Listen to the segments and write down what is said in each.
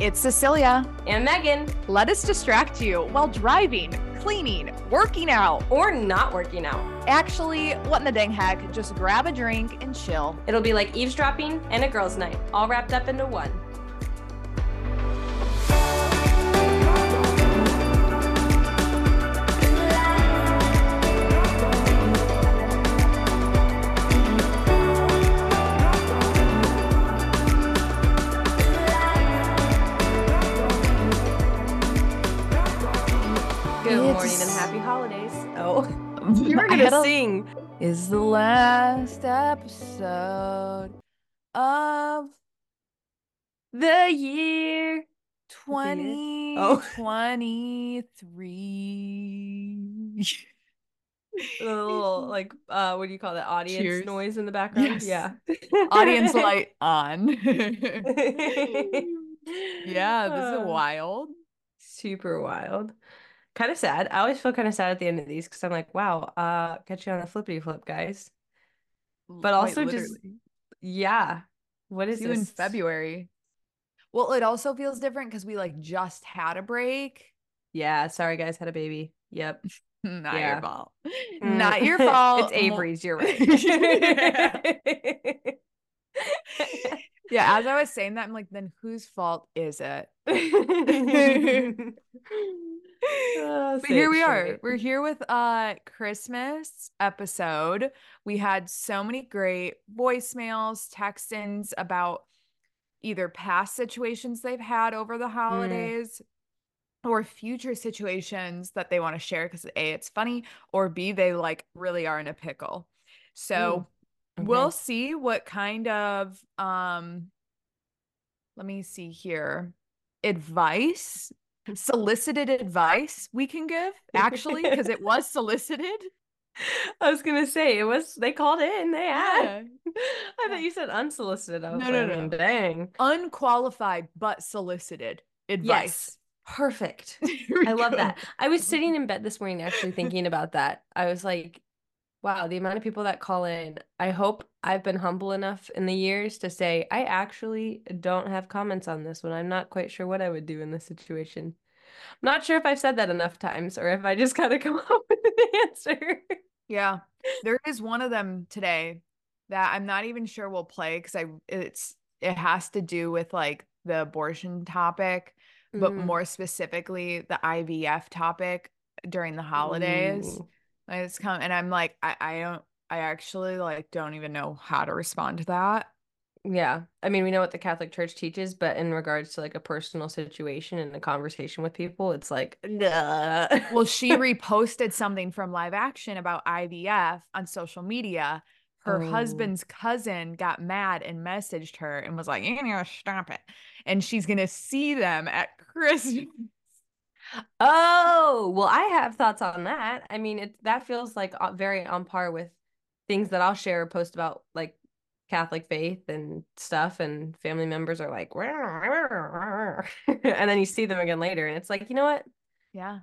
It's Cecilia. And Megan. Let us distract you while driving, cleaning, working out, or not working out. Actually, what in the dang heck? Just grab a drink and chill. It'll be like eavesdropping and a girls' night, all wrapped up into one. You were gonna sing. Is the last episode of the year 2023. a little like uh what do you call that audience Cheers. noise in the background yes. yeah audience light on yeah this is wild super wild kind of sad. I always feel kind of sad at the end of these because I'm like, wow, uh, catch you on a flippity flip, guys. But also just yeah. What is you in February? Well, it also feels different because we like just had a break. Yeah, sorry guys, had a baby. Yep. Not yeah. your fault. Mm. Not your fault. it's Avery's, you're right. yeah, as I was saying that, I'm like, then whose fault is it? But here we are. We're here with a Christmas episode. We had so many great voicemails, text-ins about either past situations they've had over the mm. holidays mm. or future situations that they want to share because A, it's funny, or B, they like really are in a pickle. So mm. okay. we'll see what kind of um let me see here advice solicited advice we can give actually because it was solicited I was gonna say it was. They called in. They had. Yeah. I thought you said unsolicited. I was no, like, no, mm, no, dang. Unqualified but solicited advice. Yes. Perfect. I love that. I was sitting in bed this morning actually thinking about that. I was like, wow, the amount of people that call in. I hope I've been humble enough in the years to say, I actually don't have comments on this when I'm not quite sure what I would do in this situation. I'm not sure if I've said that enough times or if I just got to come up with an answer. Yeah. There is one of them today that I'm not even sure we'll play because I it's it has to do with like the abortion topic, but mm. more specifically the IVF topic during the holidays. It's come and I'm like, I, I don't I actually like don't even know how to respond to that. Yeah. I mean, we know what the Catholic Church teaches, but in regards to like a personal situation and a conversation with people, it's like, nah. well, she reposted something from live action about IVF on social media. Her oh. husband's cousin got mad and messaged her and was like, You need to stop it. And she's going to see them at Christmas. Oh, well, I have thoughts on that. I mean, it that feels like very on par with things that I'll share or post about like Catholic faith and stuff, and family members are like, and then you see them again later, and it's like, you know what? Yeah,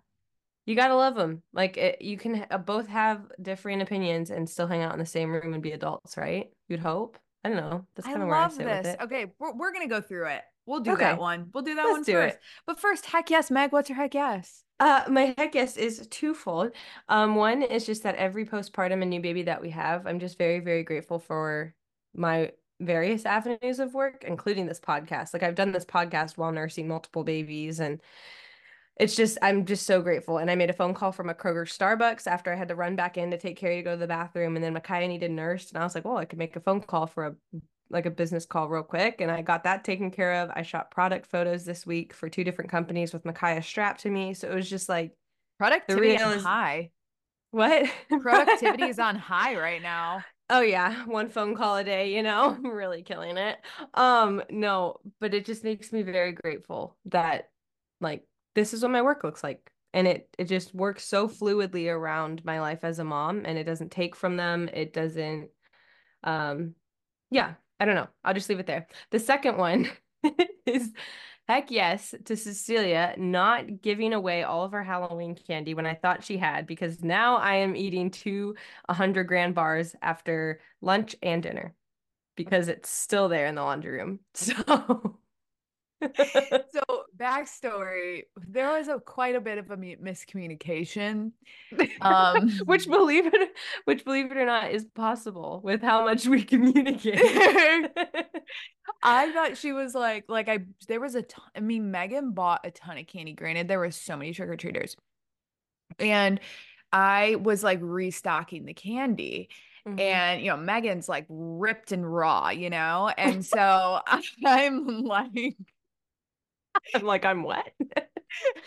you gotta love them. Like it, you can uh, both have differing opinions and still hang out in the same room and be adults, right? You'd hope. I don't know. That's kind of where I sit this. with it. Okay, we're we're gonna go through it. We'll do okay. that one. We'll do that Let's one do first. It. But first, heck yes, Meg. What's your heck yes? Uh, my heck yes is twofold. Um, one is just that every postpartum and new baby that we have, I'm just very, very grateful for my various avenues of work, including this podcast. Like I've done this podcast while nursing multiple babies and it's just I'm just so grateful. And I made a phone call from a Kroger Starbucks after I had to run back in to take Carrie to go to the bathroom. And then Micaiah needed nursed. And I was like, well, I could make a phone call for a like a business call real quick and I got that taken care of. I shot product photos this week for two different companies with Micaiah strapped to me. So it was just like productivity is high. What? Productivity is on high right now. Oh yeah, one phone call a day, you know, really killing it. Um no, but it just makes me very grateful that like this is what my work looks like and it it just works so fluidly around my life as a mom and it doesn't take from them. It doesn't um yeah, I don't know. I'll just leave it there. The second one is heck yes to Cecilia not giving away all of her Halloween candy when I thought she had, because now I am eating two 100 grand bars after lunch and dinner because it's still there in the laundry room. So so backstory there was a quite a bit of a miscommunication um which believe it which believe it or not is possible with how much we communicate i thought she was like like i there was a ton i mean megan bought a ton of candy granted there were so many trick-or-treaters and i was like restocking the candy Mm-hmm. And, you know, Megan's like ripped and raw, you know? And so I'm like, I'm like, I'm what?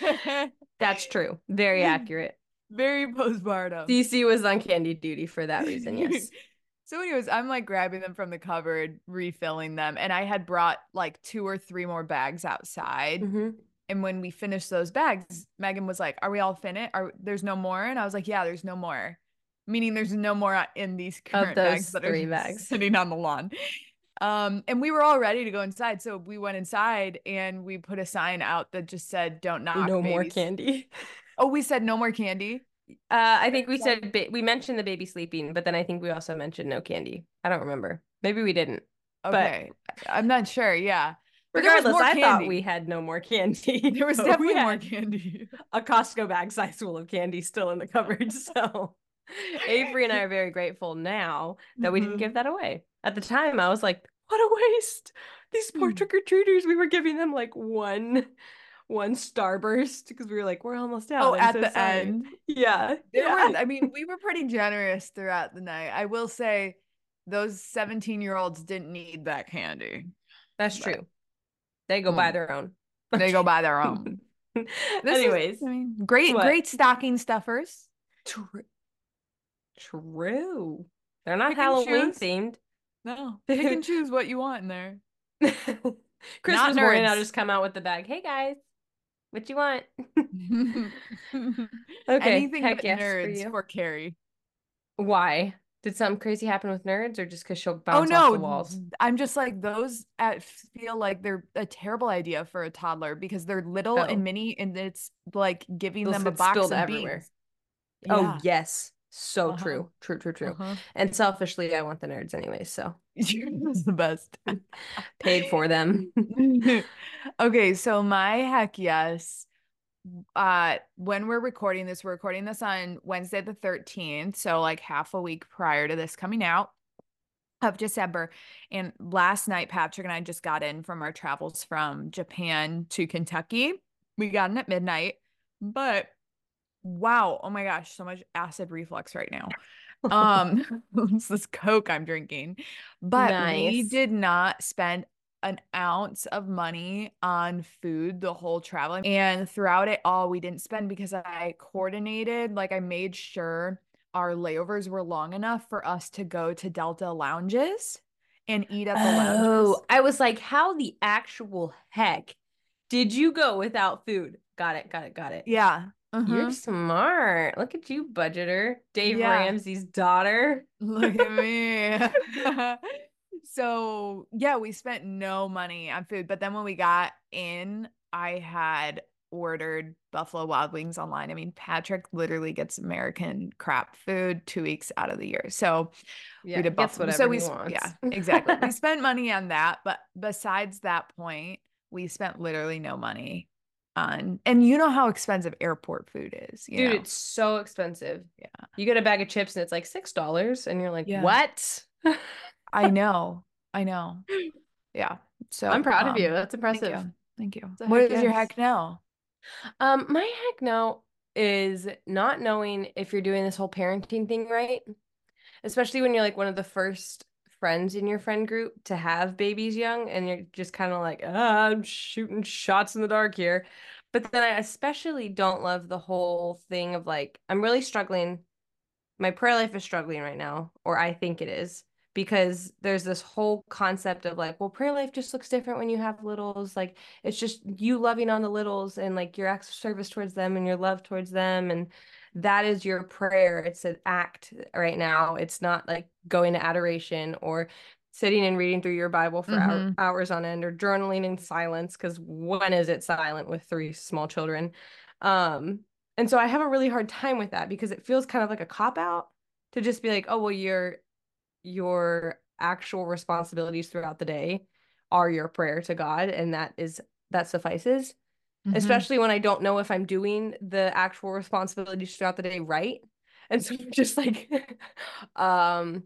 That's true. Very accurate. Very postpartum. DC was on candy duty for that reason, yes. so, anyways, I'm like grabbing them from the cupboard, refilling them, and I had brought like two or three more bags outside. Mm-hmm. And when we finished those bags, Megan was like, "Are we all finished? Are there's no more?" And I was like, "Yeah, there's no more." Meaning there's no more in these current bags that are bags. sitting on the lawn. Um, and we were all ready to go inside. So we went inside and we put a sign out that just said, don't knock. No babies. more candy. Oh, we said no more candy. Uh, I think we said ba- we mentioned the baby sleeping, but then I think we also mentioned no candy. I don't remember. Maybe we didn't. Okay, but... I'm not sure. Yeah. But Regardless, I candy. thought we had no more candy. There was definitely more candy. A Costco bag size full of candy still in the cupboard. So Avery and I are very grateful now that we didn't mm-hmm. give that away. At the time, I was like, what a waste. These poor mm. trick or treaters, we were giving them like one one starburst because we were like, we're almost out. Oh, I'm at so the sorry. end. Yeah. yeah. Were, I mean, we were pretty generous throughout the night. I will say those 17 year olds didn't need that candy. That's but, true. They go mm. buy their own. They go buy their own. Anyways, is, I mean, great, what? great stocking stuffers. True. True. They're not Pick Halloween themed. No, pick and choose what you want in there. Christmas morning, I'll just come out with the bag. Hey guys, what you want? okay, anything Heck but yes nerds for, for Carrie. Why? Did something crazy happen with nerds, or just because she'll oh, bounce oh, no. off the walls? I'm just like those. At, feel like they're a terrible idea for a toddler because they're little oh. and mini, and it's like giving They'll them a box of everywhere. Beans. Oh yeah. yes, so uh-huh. true. True, true, true. Uh-huh. And selfishly, I want the nerds anyway. So you're the best. Paid for them. okay. So my heck yes. Uh when we're recording this, we're recording this on Wednesday the 13th. So like half a week prior to this coming out of December. And last night, Patrick and I just got in from our travels from Japan to Kentucky. We got in at midnight, but wow oh my gosh so much acid reflux right now um it's this coke i'm drinking but nice. we did not spend an ounce of money on food the whole traveling and throughout it all we didn't spend because i coordinated like i made sure our layovers were long enough for us to go to delta lounges and eat at the oh, lounges. I was like, how the actual heck did you go without food? Got it, got it, got it. Yeah. Uh-huh. You're smart. Look at you, budgeter. Dave yeah. Ramsey's daughter. Look at me. so, yeah, we spent no money on food. But then when we got in, I had ordered Buffalo Wild Wings online. I mean, Patrick literally gets American crap food two weeks out of the year. So yeah, we did Buffalo. So we, yeah, exactly. we spent money on that. But besides that point, we spent literally no money And you know how expensive airport food is. Dude, know? it's so expensive. Yeah. You get a bag of chips and it's like six dollars, and you're like, yeah. what? I know. I know. Yeah. So I'm proud um, of you. That's impressive. Thank you. Thank you. What is your heck now? Um, my heck now is not knowing if you're doing this whole parenting thing right. Especially when you're like one of the first friends in your friend group to have babies young and you're just kind of like ah, i'm shooting shots in the dark here. But then i especially don't love the whole thing of like i'm really struggling my prayer life is struggling right now or i think it is because there's this whole concept of like well prayer life just looks different when you have littles like it's just you loving on the littles and like your acts of service towards them and your love towards them and that is your prayer. It's an act right now. It's not like going to adoration or sitting and reading through your Bible for mm-hmm. hours on end or journaling in silence because when is it silent with three small children? Um, and so I have a really hard time with that because it feels kind of like a cop out to just be like, oh well, your your actual responsibilities throughout the day are your prayer to God, and that is that suffices. Mm-hmm. Especially when I don't know if I'm doing the actual responsibilities throughout the day right. And so I'm just like, um,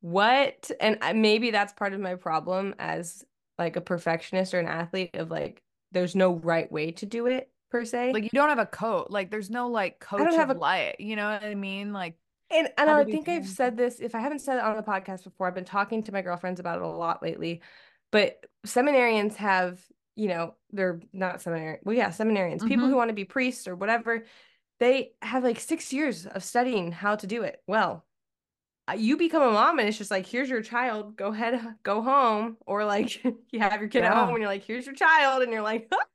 what? And maybe that's part of my problem as like a perfectionist or an athlete of like, there's no right way to do it per se. Like you don't have a coat. Like there's no like coach I don't have a light. You know what I mean? Like and and I think I've said this. If I haven't said it on the podcast before, I've been talking to my girlfriends about it a lot lately. But seminarians have, you know, they're not seminary. Well, yeah, seminarians, mm-hmm. people who want to be priests or whatever. They have like six years of studying how to do it well. You become a mom and it's just like, here's your child, go ahead, go home. Or like you have your kid yeah. at home and you're like, here's your child, and you're like,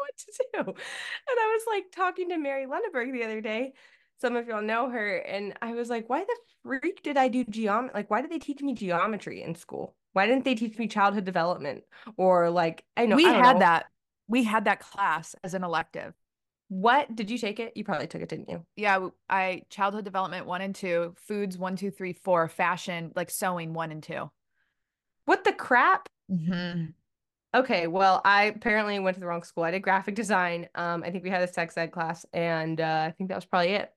what to do. And I was like talking to Mary Lundeberg the other day. Some of y'all know her. And I was like, why the freak did I do geometry? Like, why did they teach me geometry in school? Why didn't they teach me childhood development? Or like, I know we I had know. that. We had that class as an elective. What did you take it? You probably took it, didn't you? Yeah, I childhood development one and two, foods one, two, three, four, fashion, like sewing one and two. What the crap? Mm-hmm. Okay, well, I apparently went to the wrong school. I did graphic design. Um, I think we had a sex ed class, and uh, I think that was probably it.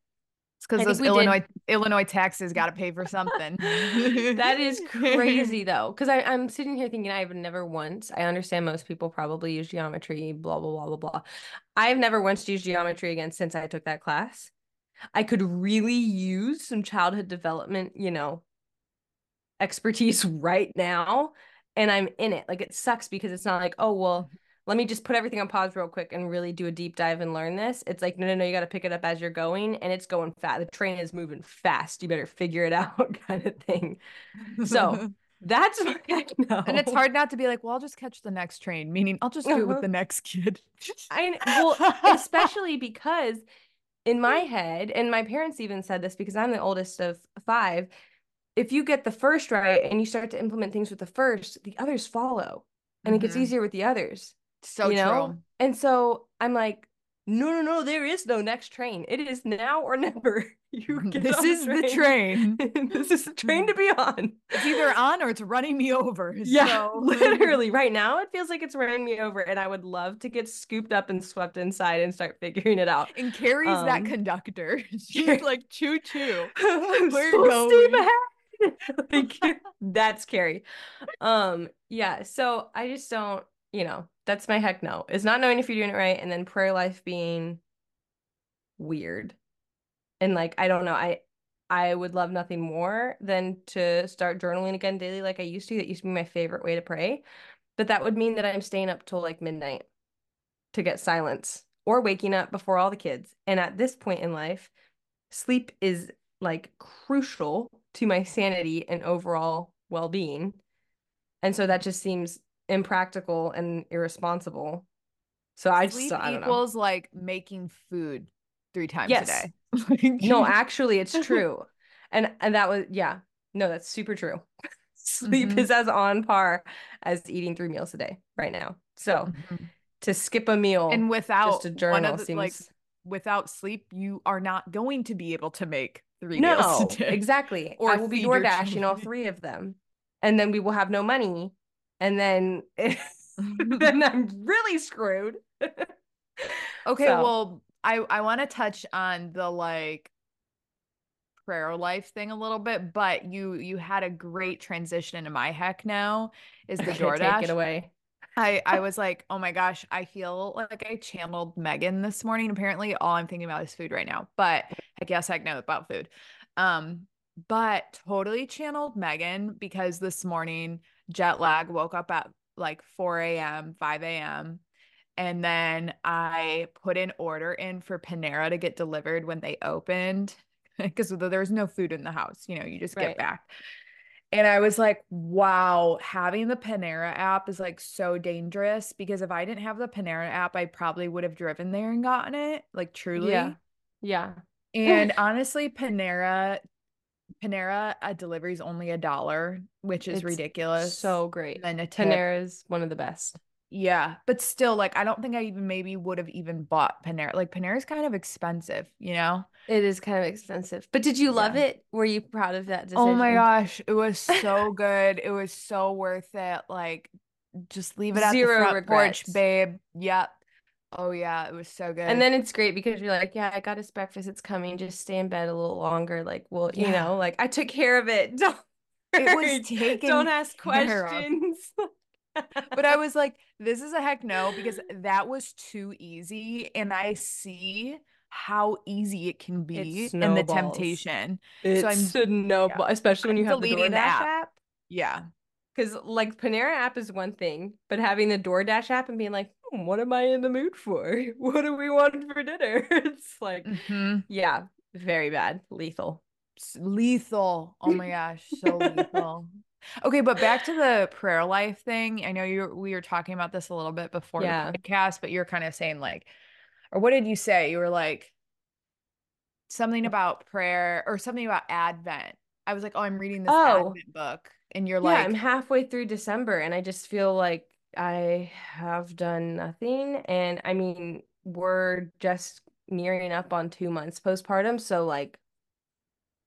It's because those Illinois did. Illinois taxes got to pay for something. that is crazy though, because I'm sitting here thinking I've never once. I understand most people probably use geometry, blah blah blah blah blah. I've never once used geometry again since I took that class. I could really use some childhood development, you know, expertise right now and I'm in it. Like it sucks because it's not like, oh, well, let me just put everything on pause real quick and really do a deep dive and learn this. It's like, no, no, no, you got to pick it up as you're going and it's going fast. The train is moving fast. You better figure it out, kind of thing. So that's my no. And it's hard not to be like, well, I'll just catch the next train, meaning I'll just do it with the next kid. I well, especially because in my head, and my parents even said this because I'm the oldest of five if you get the first right and you start to implement things with the first, the others follow and mm-hmm. it gets mm-hmm. easier with the others. So you know? true. And so I'm like, no, no, no, there is no next train. It is now or never. You this is the train. The train. this is the train to be on. It's either on or it's running me over. Yeah, so. literally. Right now, it feels like it's running me over, and I would love to get scooped up and swept inside and start figuring it out. And Carrie's um, that conductor. She's like choo choo. We're going. like that's scary. Um, yeah. So I just don't, you know, that's my heck no. Is not knowing if you're doing it right, and then prayer life being weird. And like, I don't know. I I would love nothing more than to start journaling again daily like I used to. That used to be my favorite way to pray. But that would mean that I'm staying up till like midnight to get silence or waking up before all the kids. And at this point in life, sleep is like crucial to my sanity and overall well-being and so that just seems impractical and irresponsible so i just I equals know. like making food three times yes. a day no actually it's true and and that was yeah no that's super true sleep mm-hmm. is as on par as eating three meals a day right now so mm-hmm. to skip a meal and without just a journal the, seems like without sleep you are not going to be able to make three no, meals Exactly. Or I will be door dashing all three of them. And then we will have no money. And then then I'm really screwed. okay, so. well, I I want to touch on the like prayer life thing a little bit, but you you had a great transition into my heck now is the DoorDash. Take it away. I I was like, oh my gosh, I feel like I channeled Megan this morning. Apparently, all I'm thinking about is food right now. But I guess I know about food. Um, but totally channeled Megan because this morning jet lag woke up at like 4 a.m., 5 a.m. And then I put an order in for Panera to get delivered when they opened because there was no food in the house. You know, you just get right. back. And I was like, wow, having the Panera app is like so dangerous because if I didn't have the Panera app, I probably would have driven there and gotten it. Like truly. Yeah. Yeah. And honestly, Panera Panera a delivery is only a dollar, which is it's ridiculous. So great. And a Panera is one of the best. Yeah, but still, like, I don't think I even maybe would have even bought Panera. Like, Panera is kind of expensive, you know? It is kind of expensive. But did you love yeah. it? Were you proud of that decision? Oh my gosh, it was so good. it was so worth it. Like, just leave it at Zero the front regrets. porch, babe. Yep. Oh yeah, it was so good. And then it's great because you're like, yeah, I got his breakfast. It's coming. Just stay in bed a little longer. Like, well, yeah. you know, like I took care of it. Don't it was taken. Don't ask questions. but I was like, this is a heck no because that was too easy, and I see how easy it can be and the temptation. It's so I'm snowball, yeah. especially when you have the DoorDash app. app. Yeah. Because like Panera app is one thing, but having the DoorDash app and being like, hmm, what am I in the mood for? What do we want for dinner? it's like, mm-hmm. yeah, very bad, lethal, it's lethal. Oh my gosh, so lethal. Okay, but back to the prayer life thing. I know you we were talking about this a little bit before yeah. the podcast, but you're kind of saying like or what did you say? You were like something about prayer or something about Advent. I was like, oh, I'm reading this oh. Advent book. And you're yeah, like, I'm halfway through December and I just feel like I have done nothing. And I mean, we're just nearing up on two months postpartum. So, like,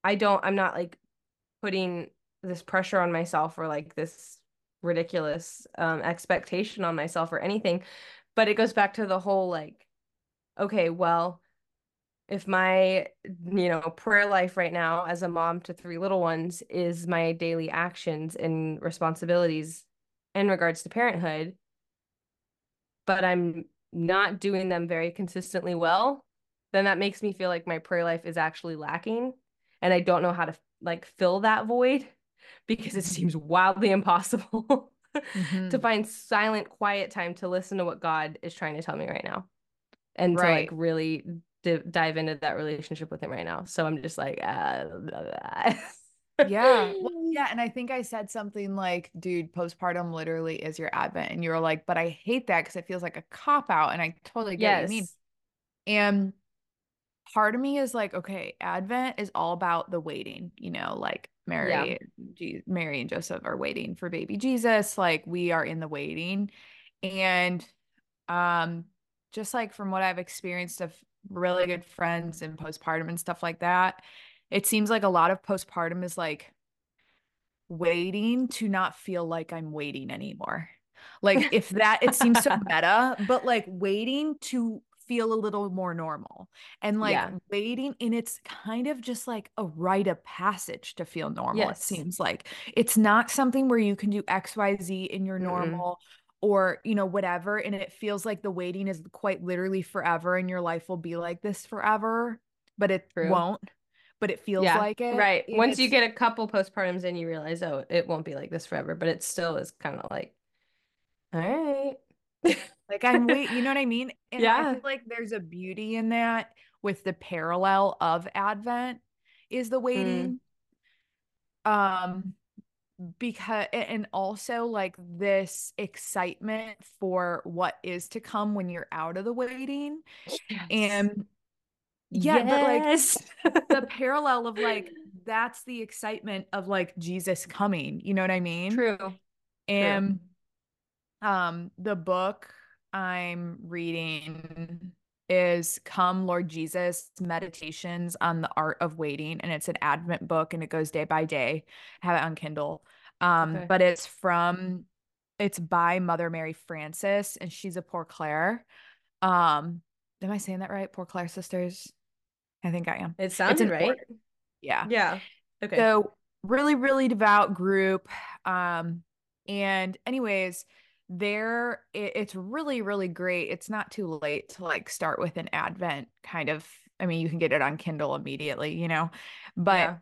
I don't, I'm not like putting this pressure on myself or like this ridiculous um, expectation on myself or anything. But it goes back to the whole like, okay, well, if my you know prayer life right now as a mom to three little ones is my daily actions and responsibilities in regards to parenthood but i'm not doing them very consistently well then that makes me feel like my prayer life is actually lacking and i don't know how to like fill that void because it seems wildly impossible mm-hmm. to find silent quiet time to listen to what god is trying to tell me right now and right. to like really d- dive into that relationship with him right now. So I'm just like, uh, yeah. Well, yeah. And I think I said something like, dude, postpartum literally is your advent. And you were like, but I hate that because it feels like a cop out. And I totally get yes. what you mean. And part of me is like, okay, Advent is all about the waiting, you know, like Mary, yeah. Mary and Joseph are waiting for baby Jesus. Like we are in the waiting. And um just like from what I've experienced of really good friends and postpartum and stuff like that, it seems like a lot of postpartum is like waiting to not feel like I'm waiting anymore. Like if that it seems so meta, but like waiting to feel a little more normal and like yeah. waiting and it's kind of just like a rite of passage to feel normal yes. it seems like it's not something where you can do xyz in your normal mm or you know whatever and it feels like the waiting is quite literally forever and your life will be like this forever but it True. won't but it feels yeah, like it right once you get a couple postpartums and you realize oh it won't be like this forever but it still is kind of like all right like i'm wait you know what i mean and yeah i feel like there's a beauty in that with the parallel of advent is the waiting mm. um because and also like this excitement for what is to come when you're out of the waiting yes. and yeah yes. but like the parallel of like that's the excitement of like jesus coming you know what i mean true and true. um the book i'm reading is Come Lord Jesus Meditations on the Art of Waiting. And it's an Advent book and it goes day by day. I have it on Kindle. Um, okay. but it's from it's by Mother Mary Francis, and she's a Poor Clare. Um, am I saying that right? Poor Clare sisters. I think I am. It sounds right. Yeah. Yeah. Okay. So really, really devout group. Um, and anyways, there it, it's really really great it's not too late to like start with an advent kind of i mean you can get it on kindle immediately you know but yeah.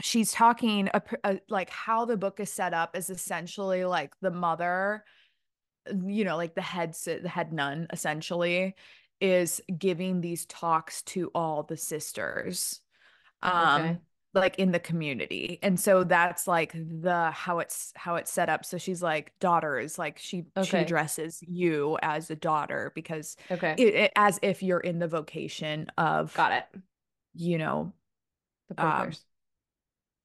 she's talking a, a, like how the book is set up is essentially like the mother you know like the head the head nun essentially is giving these talks to all the sisters um okay like in the community and so that's like the how it's how it's set up. So she's like daughters like she okay. she addresses you as a daughter because okay. it, it, as if you're in the vocation of got it. you know the um,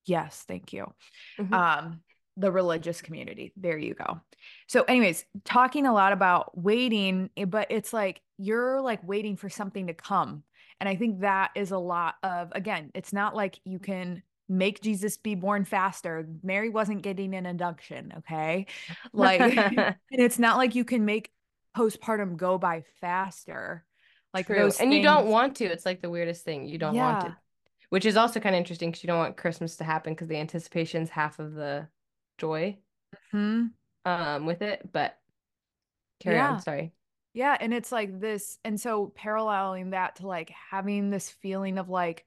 yes thank you. Mm-hmm. um the religious community there you go. So anyways talking a lot about waiting eh, but it's like you're like waiting for something to come and I think that is a lot of, again, it's not like you can make Jesus be born faster. Mary wasn't getting an induction, okay? Like and it's not like you can make postpartum go by faster. Like True. and things... you don't want to. It's like the weirdest thing. You don't yeah. want to, Which is also kind of interesting because you don't want Christmas to happen because the anticipation's half of the joy mm-hmm. um with it. But carry yeah. on, sorry. Yeah, and it's like this, and so paralleling that to like having this feeling of like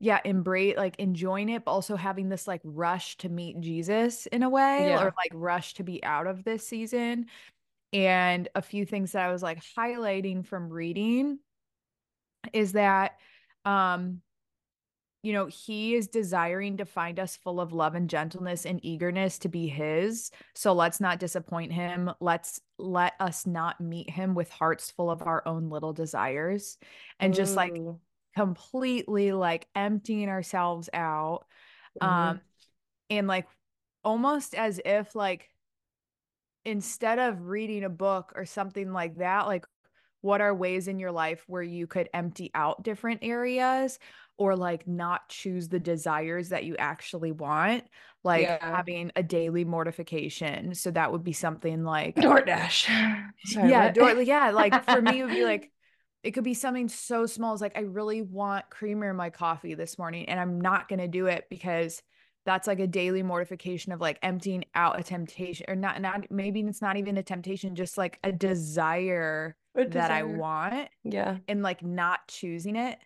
yeah, embrace like enjoying it, but also having this like rush to meet Jesus in a way, yeah. or like rush to be out of this season. And a few things that I was like highlighting from reading is that um you know, he is desiring to find us full of love and gentleness and eagerness to be his. So let's not disappoint him. Let's let us not meet him with hearts full of our own little desires and just like completely like emptying ourselves out mm-hmm. um and like almost as if like instead of reading a book or something like that like what are ways in your life where you could empty out different areas or like not choose the desires that you actually want like yeah. having a daily mortification so that would be something like DoorDash Sorry, yeah door, yeah like for me it would be like it could be something so small as like I really want creamer in my coffee this morning and I'm not going to do it because that's like a daily mortification of like emptying out a temptation or not not maybe it's not even a temptation just like a desire, a desire. That I want. Yeah. And like not choosing it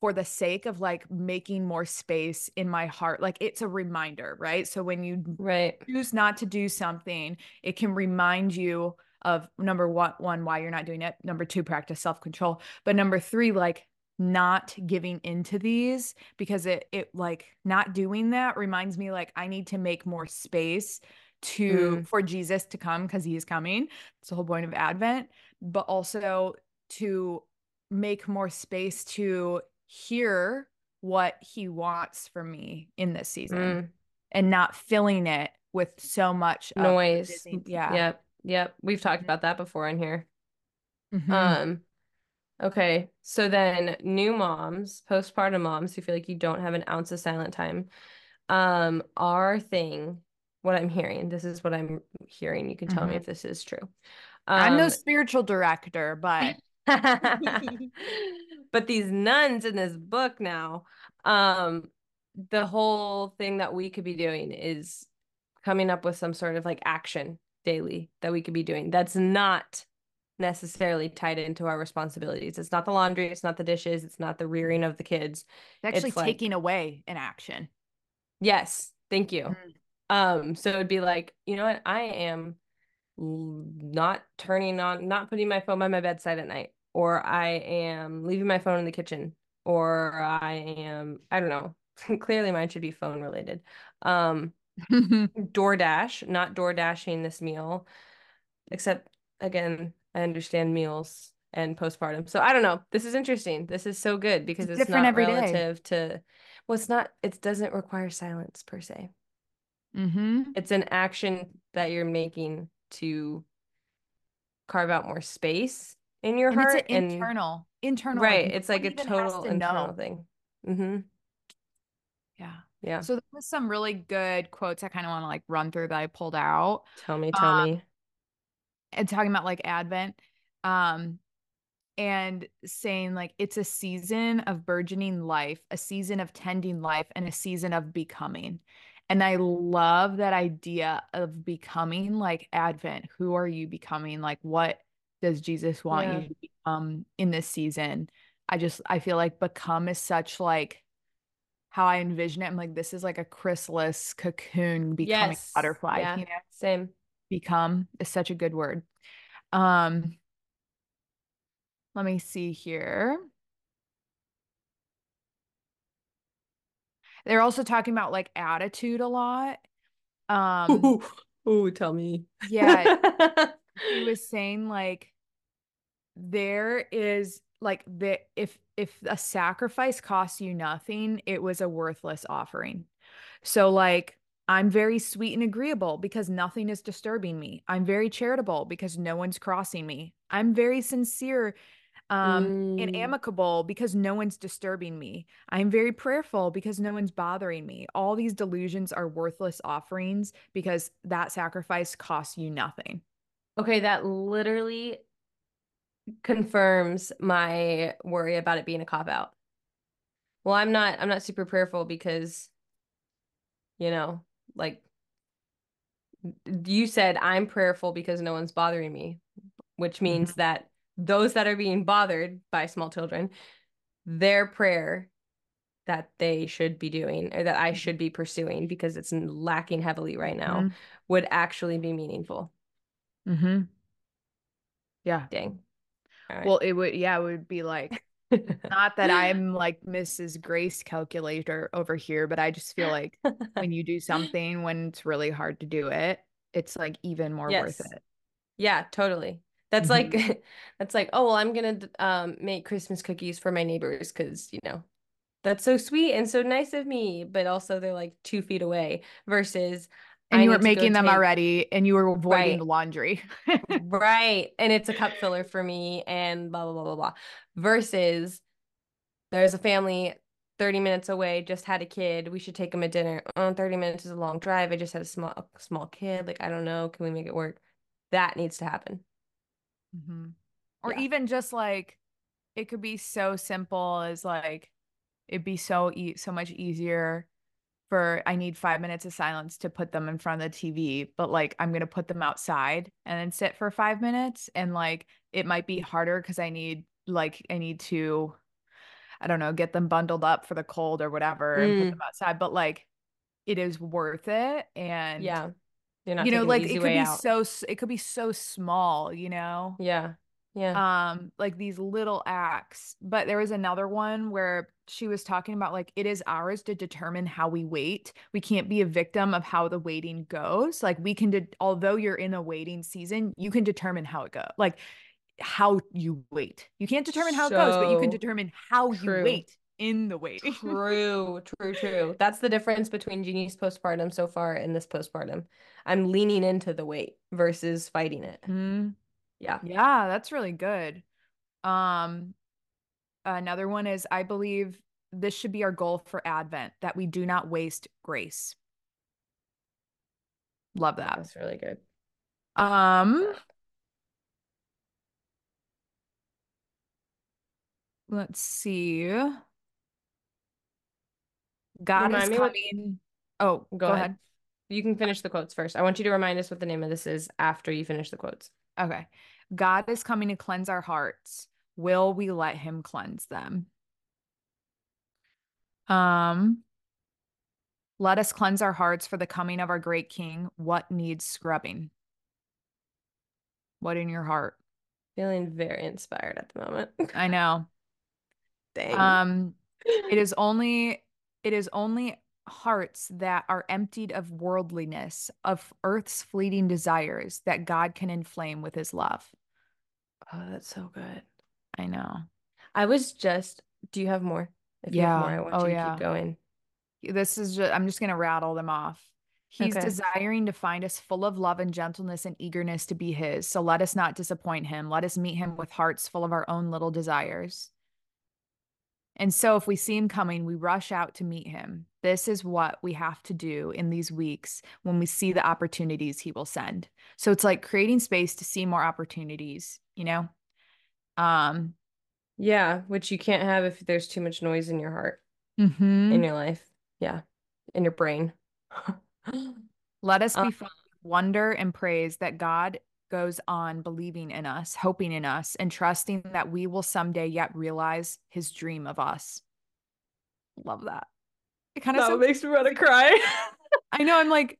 for the sake of like making more space in my heart. Like it's a reminder, right? So when you right. choose not to do something, it can remind you of number one, one, why you're not doing it. Number two, practice self-control. But number three, like not giving into these because it it like not doing that reminds me like I need to make more space to mm. for Jesus to come because he is coming. It's the whole point of Advent, but also to make more space to hear what he wants from me in this season mm. and not filling it with so much noise. Yeah. Yep. Yep. We've talked about that before in here. Mm-hmm. Um, okay. So then new moms, postpartum moms who feel like you don't have an ounce of silent time. Um, our thing, what I'm hearing, this is what I'm hearing. You can tell mm-hmm. me if this is true. Um, I'm no um, spiritual director, but but these nuns in this book now, um, the whole thing that we could be doing is coming up with some sort of like action daily that we could be doing that's not necessarily tied into our responsibilities. It's not the laundry, it's not the dishes, it's not the rearing of the kids. It's actually it's taking like, away an action. Yes, thank you. Mm. Um so it'd be like, you know what? I am not turning on not putting my phone by my bedside at night or I am leaving my phone in the kitchen or I am I don't know. Clearly mine should be phone related. Um DoorDash, not door dashing this meal. Except again, I understand meals and postpartum. So I don't know. This is interesting. This is so good because it's, it's not relative day. to well, it's not it doesn't require silence per se. Mm-hmm. It's an action that you're making to carve out more space in your and heart. It's an internal, internal. Right. It's like a total to internal know. thing. Mm-hmm. Yeah. Yeah. So there was some really good quotes I kind of want to like run through that I pulled out. Tell me, tell um, me. And talking about like Advent. Um, and saying like it's a season of burgeoning life, a season of tending life, and a season of becoming. And I love that idea of becoming like Advent. Who are you becoming? Like, what does Jesus want yeah. you to become in this season? I just, I feel like become is such like how I envision it. I'm like, this is like a chrysalis cocoon becoming yes. butterfly. Yeah, you know? same. Become is such a good word. Um, let me see here. They're also talking about like attitude a lot. Um, ooh, ooh tell me. Yeah. he was saying like there is like the if if a sacrifice costs you nothing, it was a worthless offering. So like I'm very sweet and agreeable because nothing is disturbing me. I'm very charitable because no one's crossing me. I'm very sincere um mm. and amicable because no one's disturbing me i'm very prayerful because no one's bothering me all these delusions are worthless offerings because that sacrifice costs you nothing okay that literally confirms my worry about it being a cop out well i'm not i'm not super prayerful because you know like you said i'm prayerful because no one's bothering me which means mm-hmm. that those that are being bothered by small children, their prayer that they should be doing or that I should be pursuing because it's lacking heavily right now mm-hmm. would actually be meaningful. Mm-hmm. Yeah. Dang. Right. Well, it would, yeah, it would be like, not that I'm like Mrs. Grace calculator over here, but I just feel like when you do something when it's really hard to do it, it's like even more yes. worth it. Yeah, totally. That's mm-hmm. like that's like, oh well, I'm gonna um make Christmas cookies for my neighbors because you know that's so sweet and so nice of me, but also they're like two feet away versus and I you were making them take... already and you were avoiding right. the laundry. right. And it's a cup filler for me and blah blah blah blah blah. Versus there's a family 30 minutes away, just had a kid. We should take them at dinner. Oh, 30 minutes is a long drive. I just had a small a small kid. Like, I don't know. Can we make it work? That needs to happen. Mm-hmm. Or yeah. even just like it could be so simple as like it'd be so e- so much easier for I need five minutes of silence to put them in front of the TV, but like I'm gonna put them outside and then sit for five minutes, and like it might be harder because I need like I need to, I don't know, get them bundled up for the cold or whatever mm. and put mm. them outside, but like it is worth it, and yeah, you're not you know, like it could be out. so it could be so small, you know? Yeah. Yeah. Um, like these little acts. But there was another one where she was talking about like it is ours to determine how we wait. We can't be a victim of how the waiting goes. Like we can de- although you're in a waiting season, you can determine how it goes. Like how you wait. You can't determine how so it goes, but you can determine how true. you wait in the waiting. true, true, true. That's the difference between Jeannie's postpartum so far and this postpartum. I'm leaning into the weight versus fighting it. Mm-hmm. Yeah. Yeah, that's really good. Um another one is I believe this should be our goal for Advent that we do not waste grace. Love that. That's really good. Um let's see. God Remind is coming. What... Oh, go, go ahead. ahead. You can finish the quotes first. I want you to remind us what the name of this is after you finish the quotes. Okay. God is coming to cleanse our hearts. Will we let him cleanse them? Um let us cleanse our hearts for the coming of our great king. What needs scrubbing? What in your heart? Feeling very inspired at the moment. I know. Dang. Um it is only it is only hearts that are emptied of worldliness, of earth's fleeting desires that God can inflame with his love. Oh, that's so good. I know. I was just, do you have more? If yeah. More, I want oh, you to yeah. keep going. This is just, I'm just going to rattle them off. He's okay. desiring to find us full of love and gentleness and eagerness to be his. So let us not disappoint him. Let us meet him with hearts full of our own little desires. And so if we see him coming, we rush out to meet him. This is what we have to do in these weeks when we see the opportunities he will send. So it's like creating space to see more opportunities, you know? Um yeah, which you can't have if there's too much noise in your heart. Mm-hmm. In your life. Yeah. In your brain. Let us be um, wonder and praise that God goes on believing in us, hoping in us, and trusting that we will someday yet realize his dream of us. Love that. It kind of that makes me want to cry. I know. I'm like,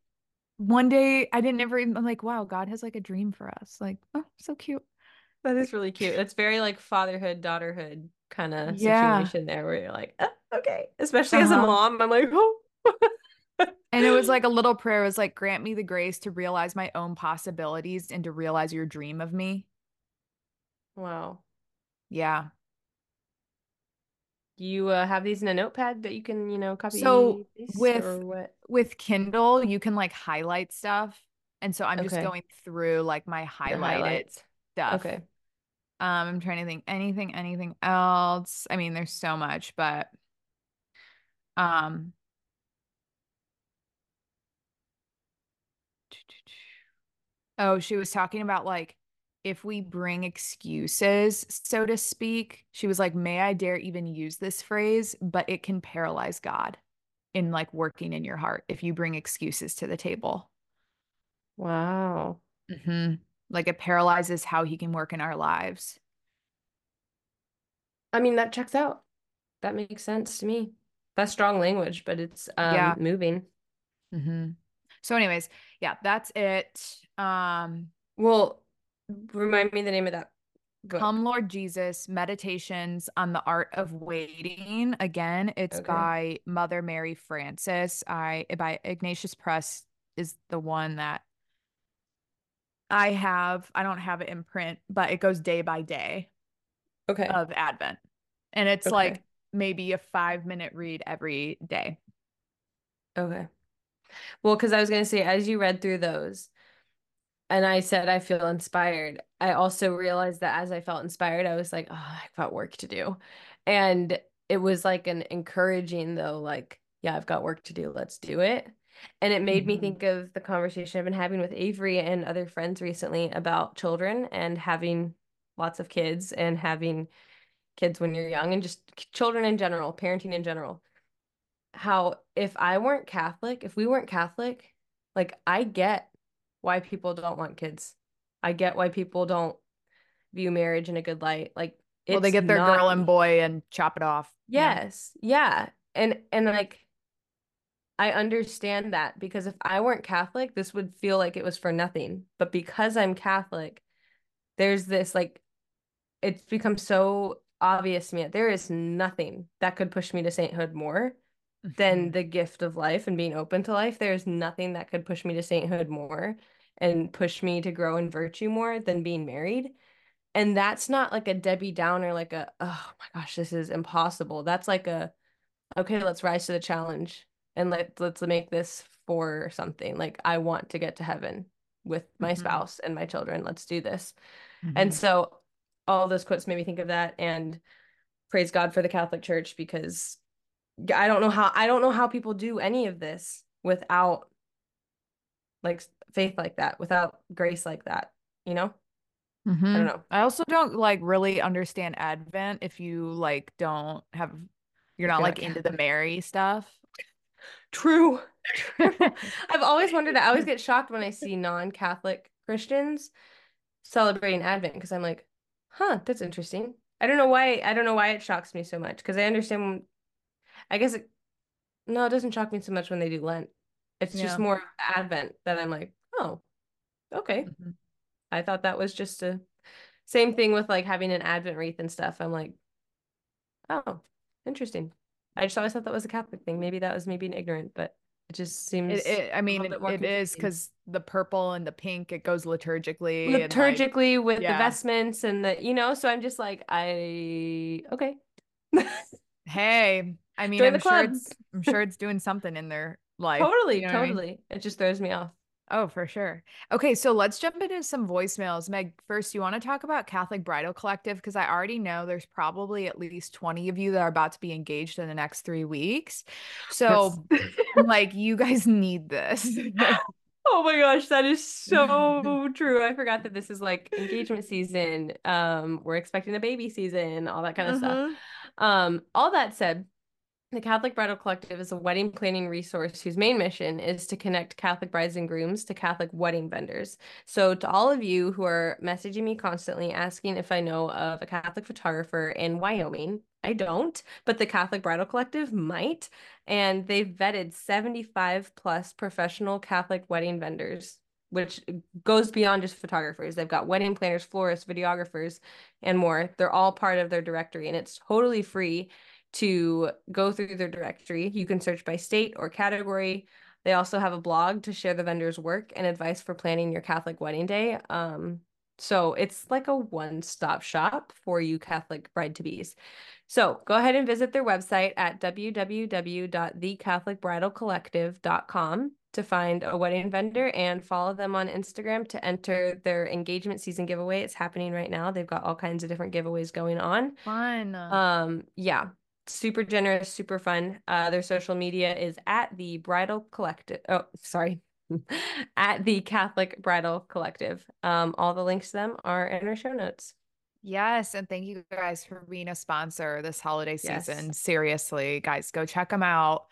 one day I didn't ever even, I'm like, wow, God has like a dream for us. Like, oh, so cute. That is really cute. It's very like fatherhood, daughterhood kind of yeah. situation there where you're like, oh, okay. Especially uh-huh. as a uh-huh. mom, I'm like, oh. and it was like a little prayer. It was like, grant me the grace to realize my own possibilities and to realize your dream of me. Wow. Yeah. You uh, have these in a notepad that you can, you know, copy. So with with Kindle, you can like highlight stuff, and so I'm okay. just going through like my highlighted stuff. Okay. Um, I'm trying to think anything, anything else. I mean, there's so much, but um Oh, she was talking about like if we bring excuses, so to speak. She was like, "May I dare even use this phrase, but it can paralyze God in like working in your heart if you bring excuses to the table." Wow. Mm-hmm. Like it paralyzes how he can work in our lives. I mean, that checks out. That makes sense to me. That's strong language, but it's um Yeah. moving. Mm-hmm. So, anyways, yeah, that's it. Um, Well, remind me the name of that book. Come Lord Jesus, Meditations on the Art of Waiting. Again, it's Okay. by Mother Mary Francis. I by Ignatius Press is the one that I have. I don't have it in print, but it goes day by day Okay. of Advent. And it's Okay. like maybe a five minute read every day. Okay. Well, because I was going to say, as you read through those, and I said I feel inspired, I also realized that as I felt inspired, I was like, oh, I've got work to do. And it was like an encouraging, though, like, yeah, I've got work to do. Let's do it. And it made me Mhm. think of the conversation I've been having with Avery and other friends recently about children and having lots of kids and having kids when you're young and just children in general, parenting in general. How if I weren't Catholic, if we weren't Catholic, like I get why people don't want kids. I get why people don't view marriage in a good light. Like well, they get their not- girl and boy and chop it off. Yes. Yeah. And and like I understand that because if I weren't Catholic, this would feel like it was for nothing. But because I'm Catholic, there's this like it's become so obvious to me that there is nothing that could push me to sainthood more than Mhm. the gift of life and being open to life. There's nothing that could push me to sainthood more and push me to grow in virtue more than being married. And that's not like a Debbie Downer, like a, oh my gosh, this is impossible. That's like a, okay, let's rise to the challenge and let let's make this for something. Like I want to get to heaven with my Mhm. spouse and my children. Let's do this. And Mhm. so all those quotes made me think of that and praise God for the Catholic Church because I don't know how I don't know how people do any of this without like faith like that, without grace like that, you know? I Mhm. don't know. I also don't like really understand Advent if you like don't have you're not like not into the Mary stuff. True. I've always wondered I always get shocked when I see non-Catholic Christians celebrating Advent because I'm like, huh, that's interesting. I don't know why I don't know why it shocks me so much because I understand I guess it no, it doesn't shock me so much when they do Lent. It's just more Advent that I'm like, oh, okay. Mhm. I thought that was just a same thing with like having an Advent wreath and stuff. I'm like, oh, interesting. I just always thought that was a Catholic thing. Maybe that was me being ignorant, but it just seems It, it I mean more it is because the purple and the pink it goes liturgically and, like- liturgically with yeah. the vestments and the you know. So I'm just like, I okay. hey I mean Join I'm sure it's I'm sure it's doing something in their life totally, you know what I mean? totally. It just throws me off. Oh, for sure. Okay, so let's jump into some voicemails. Meg, first, you want to talk about Catholic Bridal Collective? Because I already know there's probably at least 20 of you that are about to be engaged in the next three weeks. So, like, you guys need this. Oh my gosh, that is so true. I forgot that this is like engagement season. Um, we're expecting a baby season, all that kind of stuff. Mhm. Um, all that said, the Catholic Bridal Collective is a wedding planning resource whose main mission is to connect Catholic brides and grooms to Catholic wedding vendors. So, to all of you who are messaging me constantly asking if I know of a Catholic photographer in Wyoming, I don't, but the Catholic Bridal Collective might. And they've vetted 75 plus professional Catholic wedding vendors, which goes beyond just photographers. They've got wedding planners, florists, videographers, and more. They're all part of their directory, and it's totally free to go through their directory. You can search by state or category. They also have a blog to share the vendor's work and advice for planning your Catholic wedding day. Um, so it's like a one-stop shop for you Catholic bride-to-bees. So go ahead and visit their website at www.thecatholicbridalcollective.com to find a wedding vendor and follow them on Instagram to enter their engagement season giveaway. It's happening right now. They've got all kinds of different giveaways going on. Fun. Um, yeah, super generous, super fun. Uh, their social media is at the Bridal Collective. Oh, sorry. at the Catholic Bridal Collective. Um, all the links to them are in our show notes. Yes. And thank you guys for being a sponsor this holiday season. Yes. Seriously, guys, go check them out.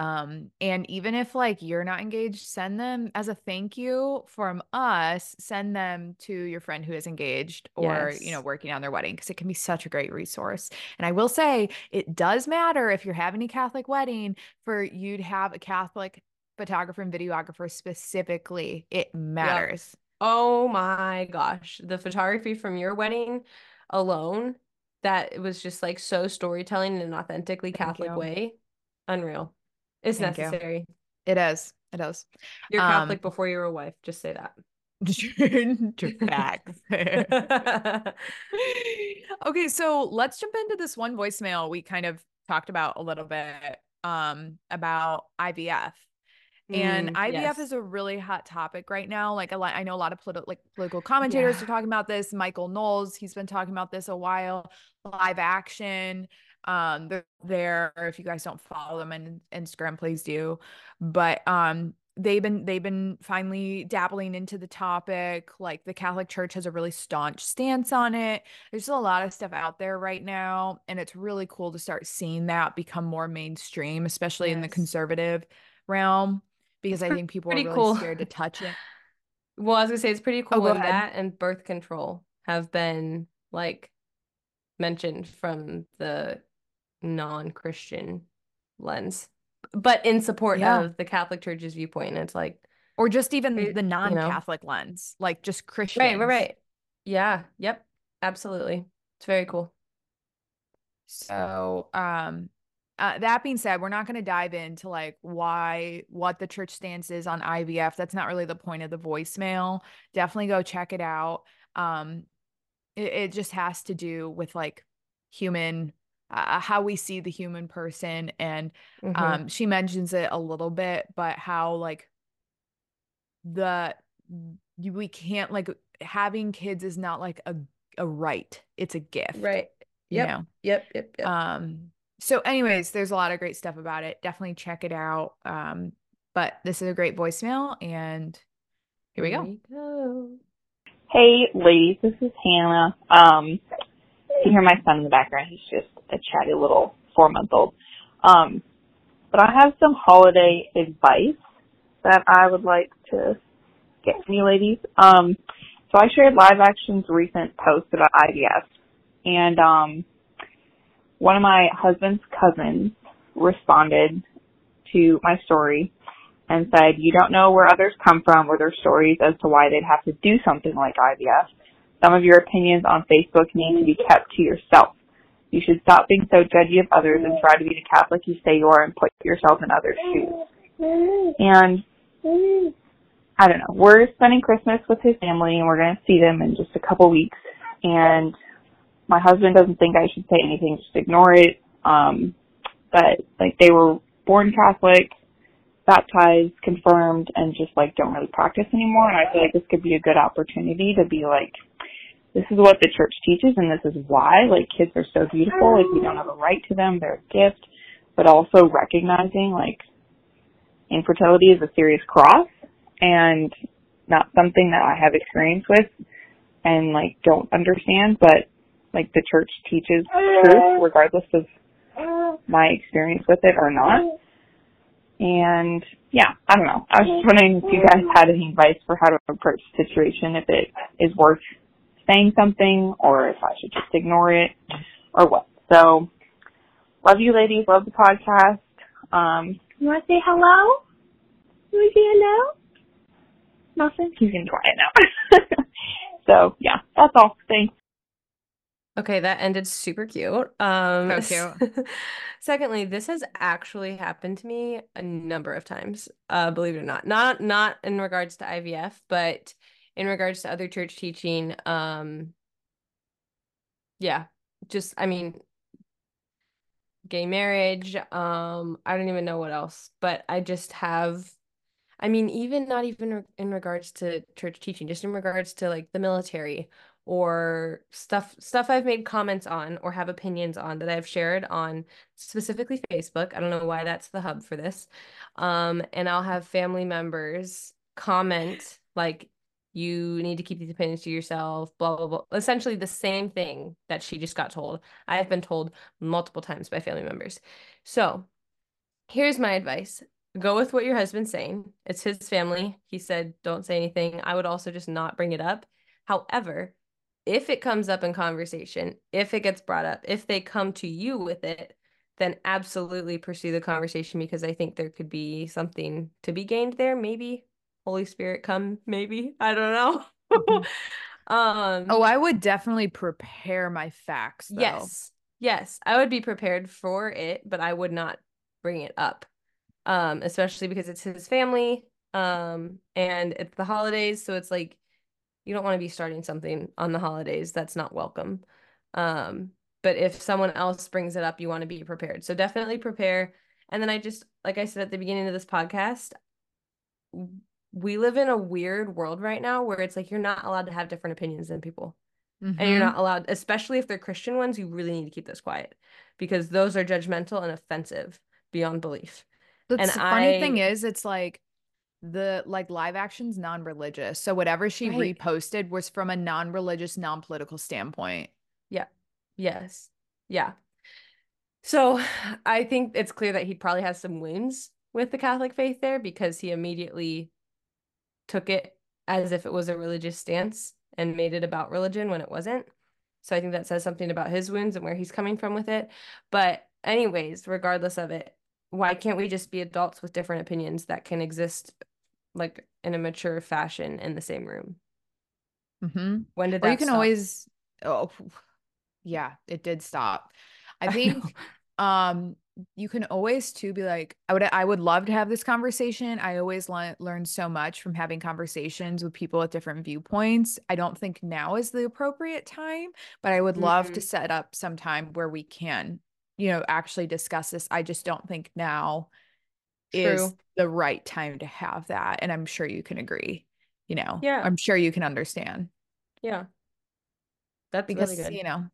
Um, and even if like you're not engaged, send them as a thank you from us, send them to your friend who is engaged or, yes. you know, working on their wedding because it can be such a great resource. And I will say it does matter if you're having a Catholic wedding for you to have a Catholic photographer and videographer specifically. It matters. Yep. Oh my gosh. The photography from your wedding alone, that was just like so storytelling in an authentically Catholic way. Unreal. It's Thank necessary. You. It is. It is. You're Catholic um, before you're a wife. Just say that. Facts. okay, so let's jump into this one voicemail we kind of talked about a little bit um about IVF and mm, IVF yes. is a really hot topic right now. Like a lot, I know a lot of politi- like political commentators yeah. are talking about this. Michael Knowles, he's been talking about this a while. Live action, um, they're there. If you guys don't follow them on Instagram, please do. But um, they've been they've been finally dabbling into the topic. Like the Catholic Church has a really staunch stance on it. There's still a lot of stuff out there right now, and it's really cool to start seeing that become more mainstream, especially yes. in the conservative realm because I think people are really cool. scared to touch it. Well, I was gonna say it's pretty oh, cool oh, that and birth control have been like mentioned from the non-Christian lens, but in support yeah. of the Catholic Church's viewpoint. And it's like, or just even the non-Catholic you know? lens, like just Christian. Right, right, right. Yeah. Yep. Absolutely. It's very cool. So, um, uh, that being said, we're not going to dive into like why, what the church stance is on IVF. That's not really the point of the voicemail. Definitely go check it out. Um, it, it just has to do with like human, uh, how we see the human person. And mm-hmm. um, she mentions it a little bit, but how like the, we can't like having kids is not like a, a right, it's a gift. Right. Yep. You know? Yep. Yep. Yep. Um, so anyways there's a lot of great stuff about it definitely check it out um but this is a great voicemail and here we go, we go. hey ladies this is hannah um you hear my son in the background. He's just a chatty little four month old um but i have some holiday advice that i would like to get from you ladies. Um so i shared live action's recent post about ivf and um one of my husband's cousins responded to my story and said, you don't know where others come from or their stories as to why they'd have to do something like IVF. Some of your opinions on Facebook need to be kept to yourself. You should stop being so judgy of others and try to be the Catholic you say you are and put yourself in others' shoes. And I don't know. We're spending Christmas with his family and we're going to see them in just a couple weeks. And my husband doesn't think I should say anything, just ignore it. Um, but like they were born Catholic, baptized, confirmed, and just like don't really practice anymore. And I feel like this could be a good opportunity to be like, this is what the church teaches and this is why. Like kids are so beautiful. Like we don't have a oh. right to them. They're a gift. But also recognizing like infertility is a serious cross and not something that I have experience with and like don't understand, but like the church teaches truth oh. regardless of oh. my experience with it or not. And yeah, I don't know. I was just wondering if you guys had any advice for how to approach the situation, if it is worth saying something or if I should just ignore it or what. So love you ladies, love the podcast. Um you wanna say hello? You wanna say hello? Nothing? He's gonna quiet now. so yeah, that's all. Thanks. Okay, that ended super cute. Um, so cute. secondly, this has actually happened to me a number of times. Uh, believe it or not, not not in regards to IVF, but in regards to other church teaching. Um, yeah, just I mean, gay marriage. Um, I don't even know what else, but I just have. I mean, even not even in regards to church teaching, just in regards to like the military or stuff stuff I've made comments on or have opinions on that I've shared on specifically Facebook. I don't know why that's the hub for this. Um, and I'll have family members comment like you need to keep these opinions to yourself, blah, blah, blah. Essentially, the same thing that she just got told. I have been told multiple times by family members. So, here's my advice go with what your husband's saying. It's his family. He said, don't say anything. I would also just not bring it up. However, if it comes up in conversation, if it gets brought up, if they come to you with it, then absolutely pursue the conversation because I think there could be something to be gained there. Maybe Holy Spirit come, maybe. I don't know. Mm-hmm. um Oh, I would definitely prepare my facts. Though. Yes. Yes. I would be prepared for it, but I would not bring it up. Um, especially because it's his family. Um, and it's the holidays, so it's like you don't want to be starting something on the holidays that's not welcome. Um, but if someone else brings it up, you want to be prepared. So definitely prepare. And then I just, like I said at the beginning of this podcast, we live in a weird world right now where it's like you're not allowed to have different opinions than people. Mm-hmm. And you're mm-hmm. not allowed, especially if they're Christian ones, you really need to keep those quiet because those are judgmental and offensive beyond belief. The and funny I, thing is, it's like the like live action's non-religious. So whatever she right. reposted was from a non-religious, non-political standpoint. Yeah. Yes. Yeah. So I think it's clear that he probably has some wounds with the Catholic faith there because he immediately took it as if it was a religious stance and made it about religion when it wasn't. So I think that says something about his wounds and where he's coming from with it. But, anyways, regardless of it, why can't we just be adults with different opinions that can exist like in a mature fashion in the same room? Mm-hmm. When did that? Or you can stop? always. Oh, yeah, it did stop. I think um you can always too be like i would i would love to have this conversation. I always le- learn so much from having conversations with people with different viewpoints. I don't think now is the appropriate time but i would mm-hmm. love to mm-hmm. set up some time where we can you know actually discuss this. I just don't think now True. is the right time to have that and i'm sure you can agree you know. Yeah. I'm sure you can understand. Yeah. That's because really you know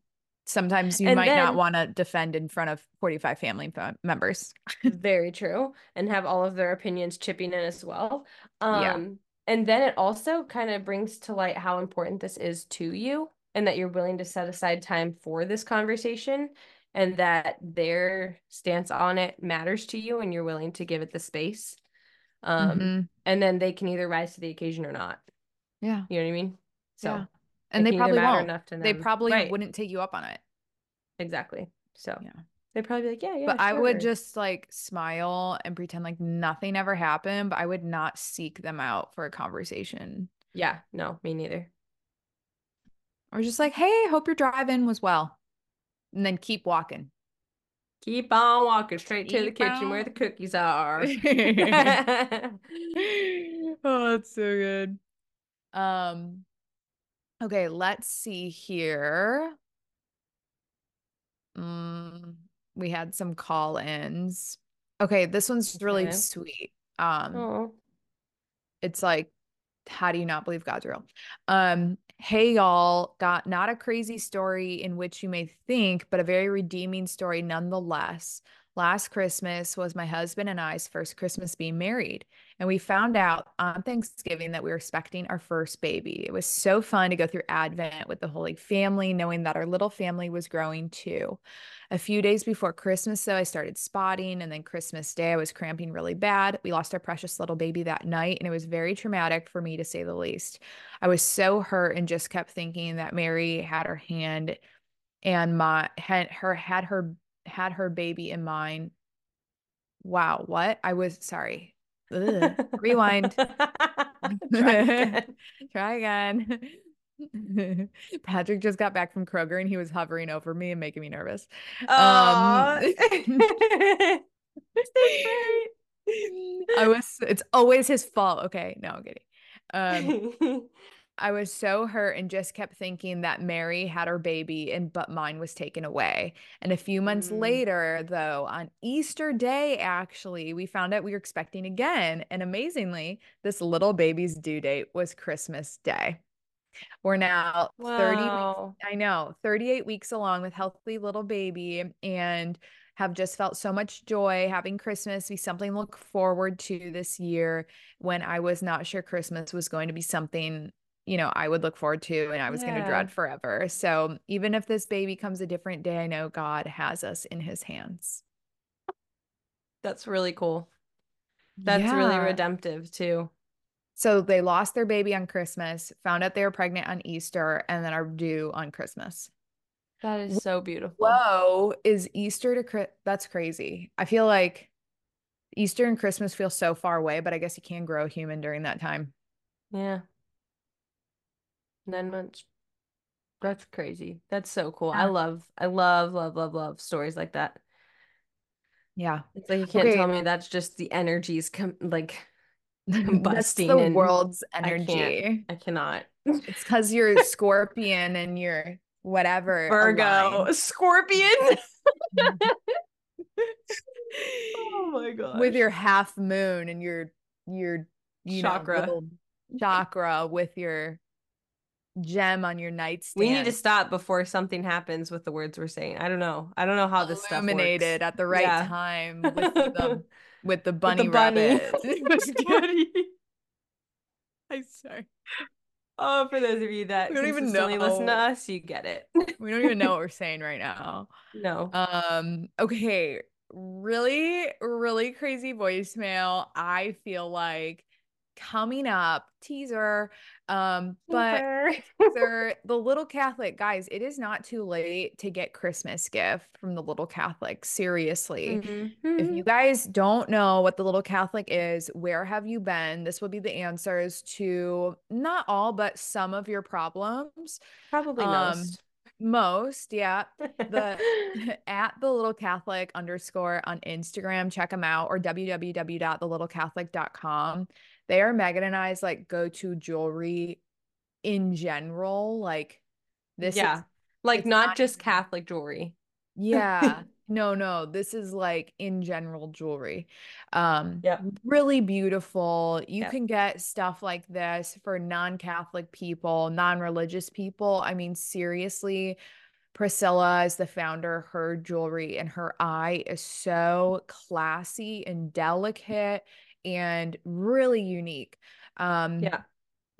sometimes you and might then, not want to defend in front of 45 family members. Very true and have all of their opinions chipping in as well. Um yeah. and then it also kind of brings to light how important this is to you and that you're willing to set aside time for this conversation and that their stance on it matters to you and you're willing to give it the space. Um mm-hmm. and then they can either rise to the occasion or not. Yeah. You know what i mean? So yeah and they probably won't. Enough to them. They probably right. wouldn't take you up on it. Exactly. So yeah. They'd probably be like, yeah, yeah. But sure. I would just like smile and pretend like nothing ever happened, but I would not seek them out for a conversation. Yeah, no, me neither. Or just like, hey, hope your drive-in was well. And then keep walking. Keep on walking straight keep to the kitchen on. where the cookies are. oh, that's so good. Um Okay, let's see here. Mm, we had some call-ins. Okay, this one's really okay. sweet. Um oh. it's like how do you not believe God's real? Um, hey y'all, got not a crazy story in which you may think, but a very redeeming story nonetheless. Last Christmas was my husband and I's first Christmas being married. And we found out on Thanksgiving that we were expecting our first baby. It was so fun to go through Advent with the Holy Family, knowing that our little family was growing too. A few days before Christmas, though, I started spotting. And then Christmas Day, I was cramping really bad. We lost our precious little baby that night. And it was very traumatic for me, to say the least. I was so hurt and just kept thinking that Mary had her hand and my had her had her had her baby in mind. Wow, what? I was sorry. Rewind. Try again. Try again. Patrick just got back from Kroger and he was hovering over me and making me nervous. Um, I was it's always his fault. Okay, no, I'm kidding. Um I was so hurt and just kept thinking that Mary had her baby and but mine was taken away. And a few months mm. later, though, on Easter Day, actually, we found out we were expecting again. And amazingly, this little baby's due date was Christmas Day. We're now wow. 30 weeks, I know, 38 weeks along with healthy little baby and have just felt so much joy having Christmas be something to look forward to this year when I was not sure Christmas was going to be something you know, I would look forward to and I was yeah. going to dread forever. So even if this baby comes a different day, I know God has us in his hands. That's really cool. That's yeah. really redemptive too. So they lost their baby on Christmas, found out they were pregnant on Easter, and then are due on Christmas. That is so beautiful. Whoa, is Easter to that's crazy. I feel like Easter and Christmas feel so far away, but I guess you can grow human during that time. Yeah. Nine months. That's crazy. That's so cool. Yeah. I love, I love, love, love, love stories like that. Yeah. It's like you can't okay. tell me that's just the energies come like combusting. The world's energy. I, I cannot. It's because you're scorpion and you're whatever. Virgo. Aligned. Scorpion. oh my god. With your half moon and your your you chakra. Know, chakra with your gem on your nightstand. We need to stop before something happens with the words we're saying. I don't know. I don't know how this stuff illuminated at the right yeah. time with the with the bunny with the rabbit. Bunny. I'm sorry. Oh, for those of you that we don't even know listen to us, you get it. we don't even know what we're saying right now. No. Um. Okay. Really, really crazy voicemail. I feel like coming up teaser um but teaser, the little catholic guys it is not too late to get christmas gift from the little catholic seriously. Mm-hmm. if you guys don't know what the little catholic is where have you been? This will be the answers to not all but some of your problems. Probably um, most. most yeah. The at the little catholic underscore on instagram check them out or www.thelittlecatholic.com they are Megan and I's like go to jewelry in general. Like this yeah. Is, like not, not just Catholic jewelry. Yeah. no, no. This is like in general jewelry. Um yeah. really beautiful. You yep. can get stuff like this for non-Catholic people, non-religious people. I mean, seriously, Priscilla is the founder, her jewelry and her eye is so classy and delicate and really unique. Um, yeah.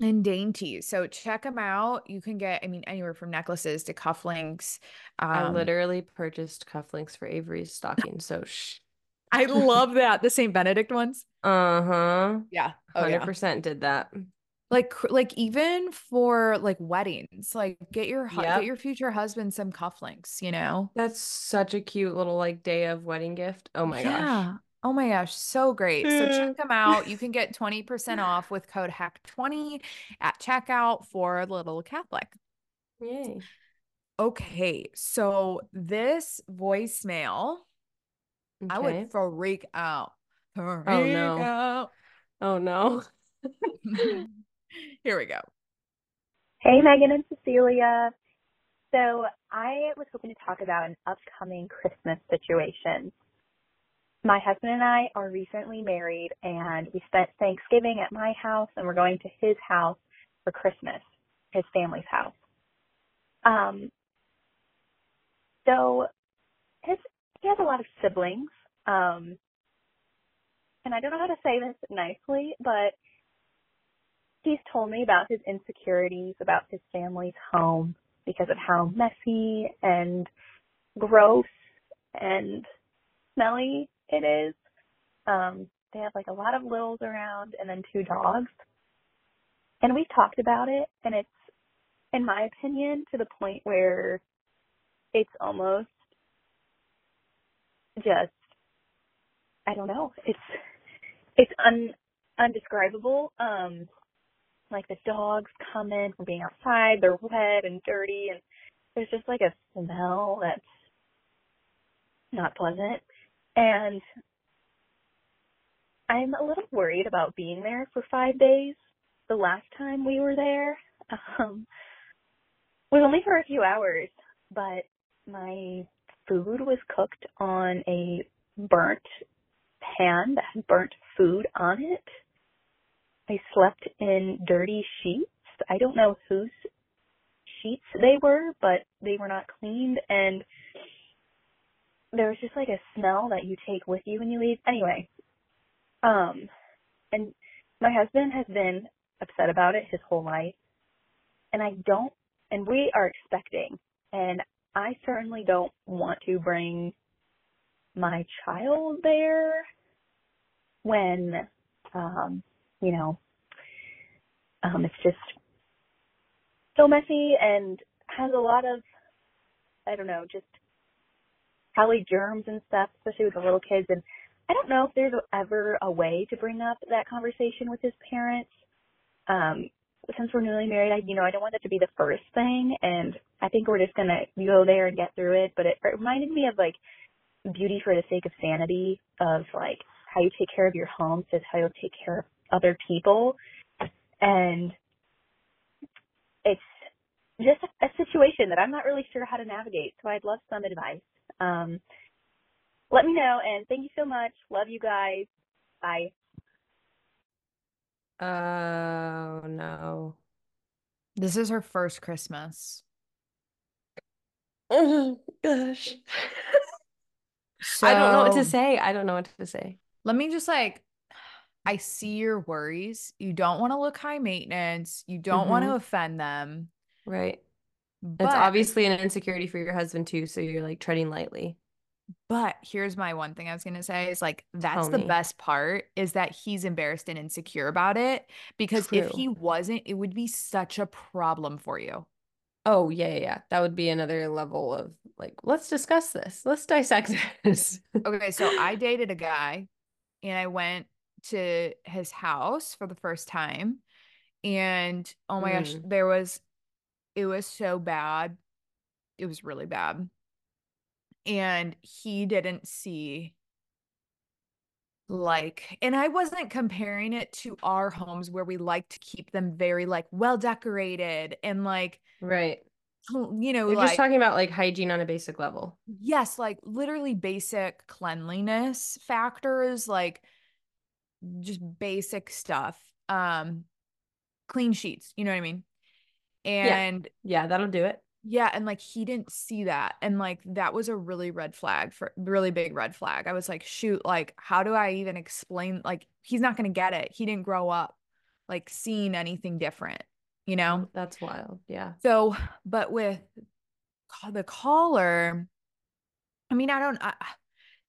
And dainty. So check them out. You can get, I mean, anywhere from necklaces to cufflinks. Um, I literally purchased cufflinks for Avery's stocking. So shh. I love that. The St. Benedict ones. Uh huh. Yeah. Oh, 100% yeah. did that like like even for like weddings like get your yep. get your future husband some cufflinks you know that's such a cute little like day of wedding gift oh my yeah. gosh Oh my gosh, so great. So check them out. You can get 20% off with code Heck20 at checkout for Little Catholic. Yay. Okay, so this voicemail, okay. I would freak out. Oh, freak oh no. Out. Oh no. Here we go. Hey, Megan and Cecilia. So I was hoping to talk about an upcoming Christmas situation my husband and I are recently married and we spent Thanksgiving at my house and we're going to his house for Christmas, his family's house. Um, so his, he has a lot of siblings. Um, and I don't know how to say this nicely, but he's told me about his insecurities about his family's home because of how messy and gross and smelly it is. Um, they have like a lot of littles around and then two dogs. And we've talked about it and it's, in my opinion, to the point where it's almost just, I don't know, it's, it's un, undescribable. Um, like the dogs come in from being outside, they're wet and dirty and there's just like a smell that's not pleasant. And I'm a little worried about being there for five days. The last time we were there, um, was only for a few hours, but my food was cooked on a burnt pan that had burnt food on it. I slept in dirty sheets. I don't know whose sheets they were, but they were not cleaned and there was just like a smell that you take with you when you leave. Anyway, um, and my husband has been upset about it his whole life. And I don't, and we are expecting, and I certainly don't want to bring my child there when, um, you know, um, it's just so messy and has a lot of, I don't know, just probably germs and stuff, especially with the little kids. And I don't know if there's ever a way to bring up that conversation with his parents. Um, since we're newly married, I, you know, I don't want that to be the first thing. And I think we're just going to go there and get through it. But it, it reminded me of like beauty for the sake of sanity of like how you take care of your home says how you take care of other people. And it's just a, a situation that I'm not really sure how to navigate. So I'd love some advice. Um, let me know. And thank you so much. Love you guys. Bye. Oh, no. This is her first Christmas. Oh, gosh. So, I don't know what to say. I don't know what to say. Let me just like, I see your worries. You don't want to look high maintenance. You don't mm-hmm. want to offend them. Right. But, it's obviously an insecurity for your husband too. So you're like treading lightly. But here's my one thing I was going to say is like, that's the best part is that he's embarrassed and insecure about it. Because True. if he wasn't, it would be such a problem for you. Oh, yeah, yeah. That would be another level of like, let's discuss this. Let's dissect this. okay. So I dated a guy and I went to his house for the first time. And oh my mm. gosh, there was, it was so bad. It was really bad. And he didn't see like and i wasn't comparing it to our homes where we like to keep them very like well decorated and like right. you know you're like, just talking about like hygiene on a basic level. Yes like literally basic cleanliness factors like just basic stuff um clean sheets you know what i mean and yeah, yeah that'll do it yeah, and like he didn't see that. And like that was a really red flag for really big red flag. I was like, shoot, like how do I even explain like he's not going to get it. He didn't grow up like seeing anything different, you know? That's wild. Yeah. So, but with the caller, I mean, I don't I,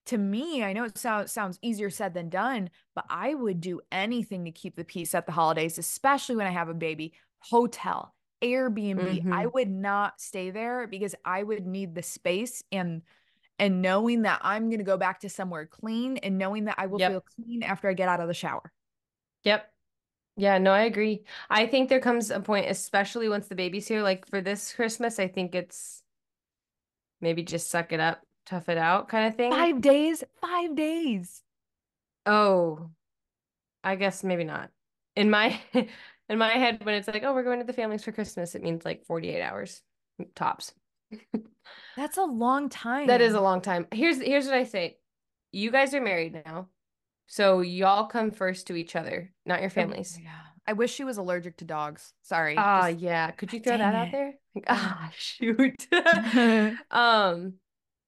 to me, I know it sounds sounds easier said than done, but I would do anything to keep the peace at the holidays, especially when I have a baby. Hotel, Airbnb. Mm-hmm. I would not stay there because I would need the space and and knowing that I'm going to go back to somewhere clean and knowing that I will yep. feel clean after I get out of the shower. Yep. Yeah, no, I agree. I think there comes a point, especially once the baby's here, like for this Christmas, I think it's maybe just suck it up, tough it out kind of thing. Five days, five days. Oh, I guess maybe not. In my in my head when it's like oh we're going to the families for christmas it means like 48 hours tops. That's a long time that is a long time. Here's here's what i say. You guys are married now so y'all come first to each other not your families. Yeah i wish she was allergic to dogs. Sorry. Ah uh, yeah. Could you throw that it. out there? Like, ah shoot. Um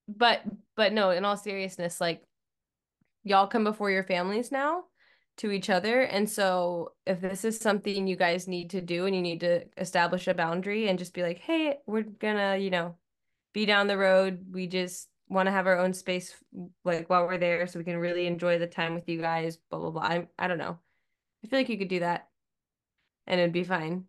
but but no in all seriousness like y'all come before your families now to each other. And so if this is something you guys need to do and you need to establish a boundary and just be like, hey, we're gonna, you know, be down the road. We just want to have our own space like while we're there so we can really enjoy the time with you guys, blah blah blah. I I don't know. I feel like you could do that and it'd be fine.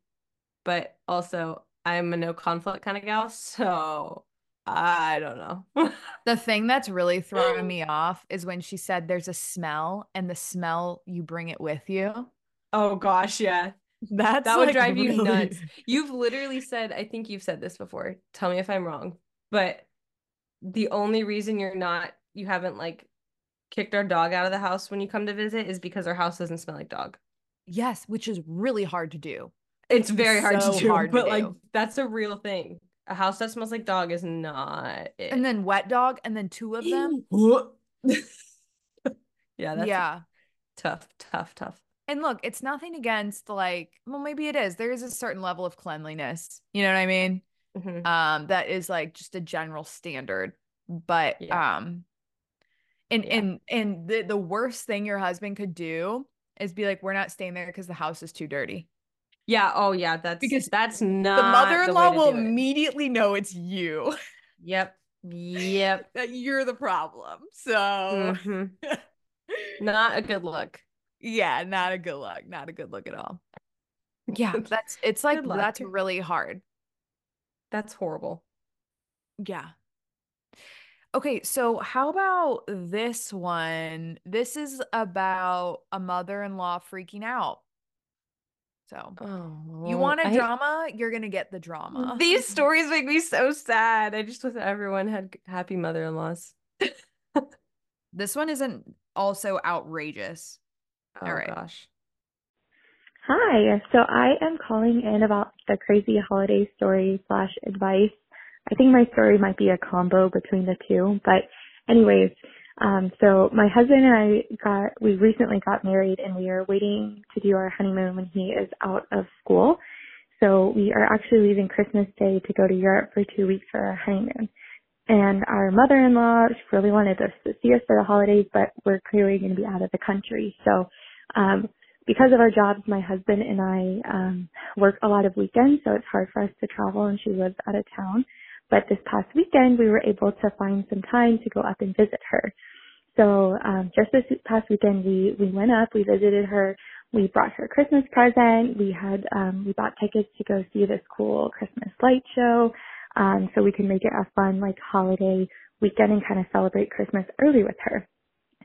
But also I'm a no conflict kind of gal, so I don't know. the thing that's really throwing me off is when she said there's a smell and the smell you bring it with you. Oh gosh, yeah. That's that would like drive really... you nuts. You've literally said, I think you've said this before. Tell me if I'm wrong. But the only reason you're not you haven't like kicked our dog out of the house when you come to visit is because our house doesn't smell like dog. Yes, which is really hard to do it's very hard so to do, hard but like that's a real thing. A house that smells like dog is not it. And then wet dog, and then two of them. yeah, that's yeah. Tough, tough, tough. And look, it's nothing against like, well, maybe it is. There is a certain level of cleanliness. You know what I mean? Mm-hmm. Um, that is like just a general standard. But yeah. um, and yeah. and and the the worst thing your husband could do is be like, we're not staying there because the house is too dirty. Yeah. Oh, yeah. That's because that's not the mother-in-law the will immediately know it's you. Yep. Yep. that you're the problem. So mm-hmm. not a good look. Yeah, not a good look. Not a good look at all. Yeah, that's it's like that's really hard. That's horrible. Yeah. Okay, so how about this one? This is about a mother-in-law freaking out. So, oh, you want a I, drama? You're gonna get the drama. These stories make me so sad. I just wish everyone had happy mother-in-laws. this one isn't also outrageous. Oh All right. gosh. Hi. So I am calling in about the crazy holiday story slash advice. I think my story might be a combo between the two, but anyways, um, so my husband and I got, we recently got married and we are waiting to do our honeymoon when he is out of school. So we are actually leaving Christmas Day to go to Europe for two weeks for our honeymoon. And our mother-in-law, she really wanted us to see us for the holidays, but we're clearly going to be out of the country. So, um, because of our jobs, my husband and I, um, work a lot of weekends, so it's hard for us to travel and she lives out of town. But this past weekend, we were able to find some time to go up and visit her. So um, just this past weekend, we we went up, we visited her, we brought her a Christmas present. We had um, we bought tickets to go see this cool Christmas light show, um, so we can make it a fun like holiday weekend and kind of celebrate Christmas early with her.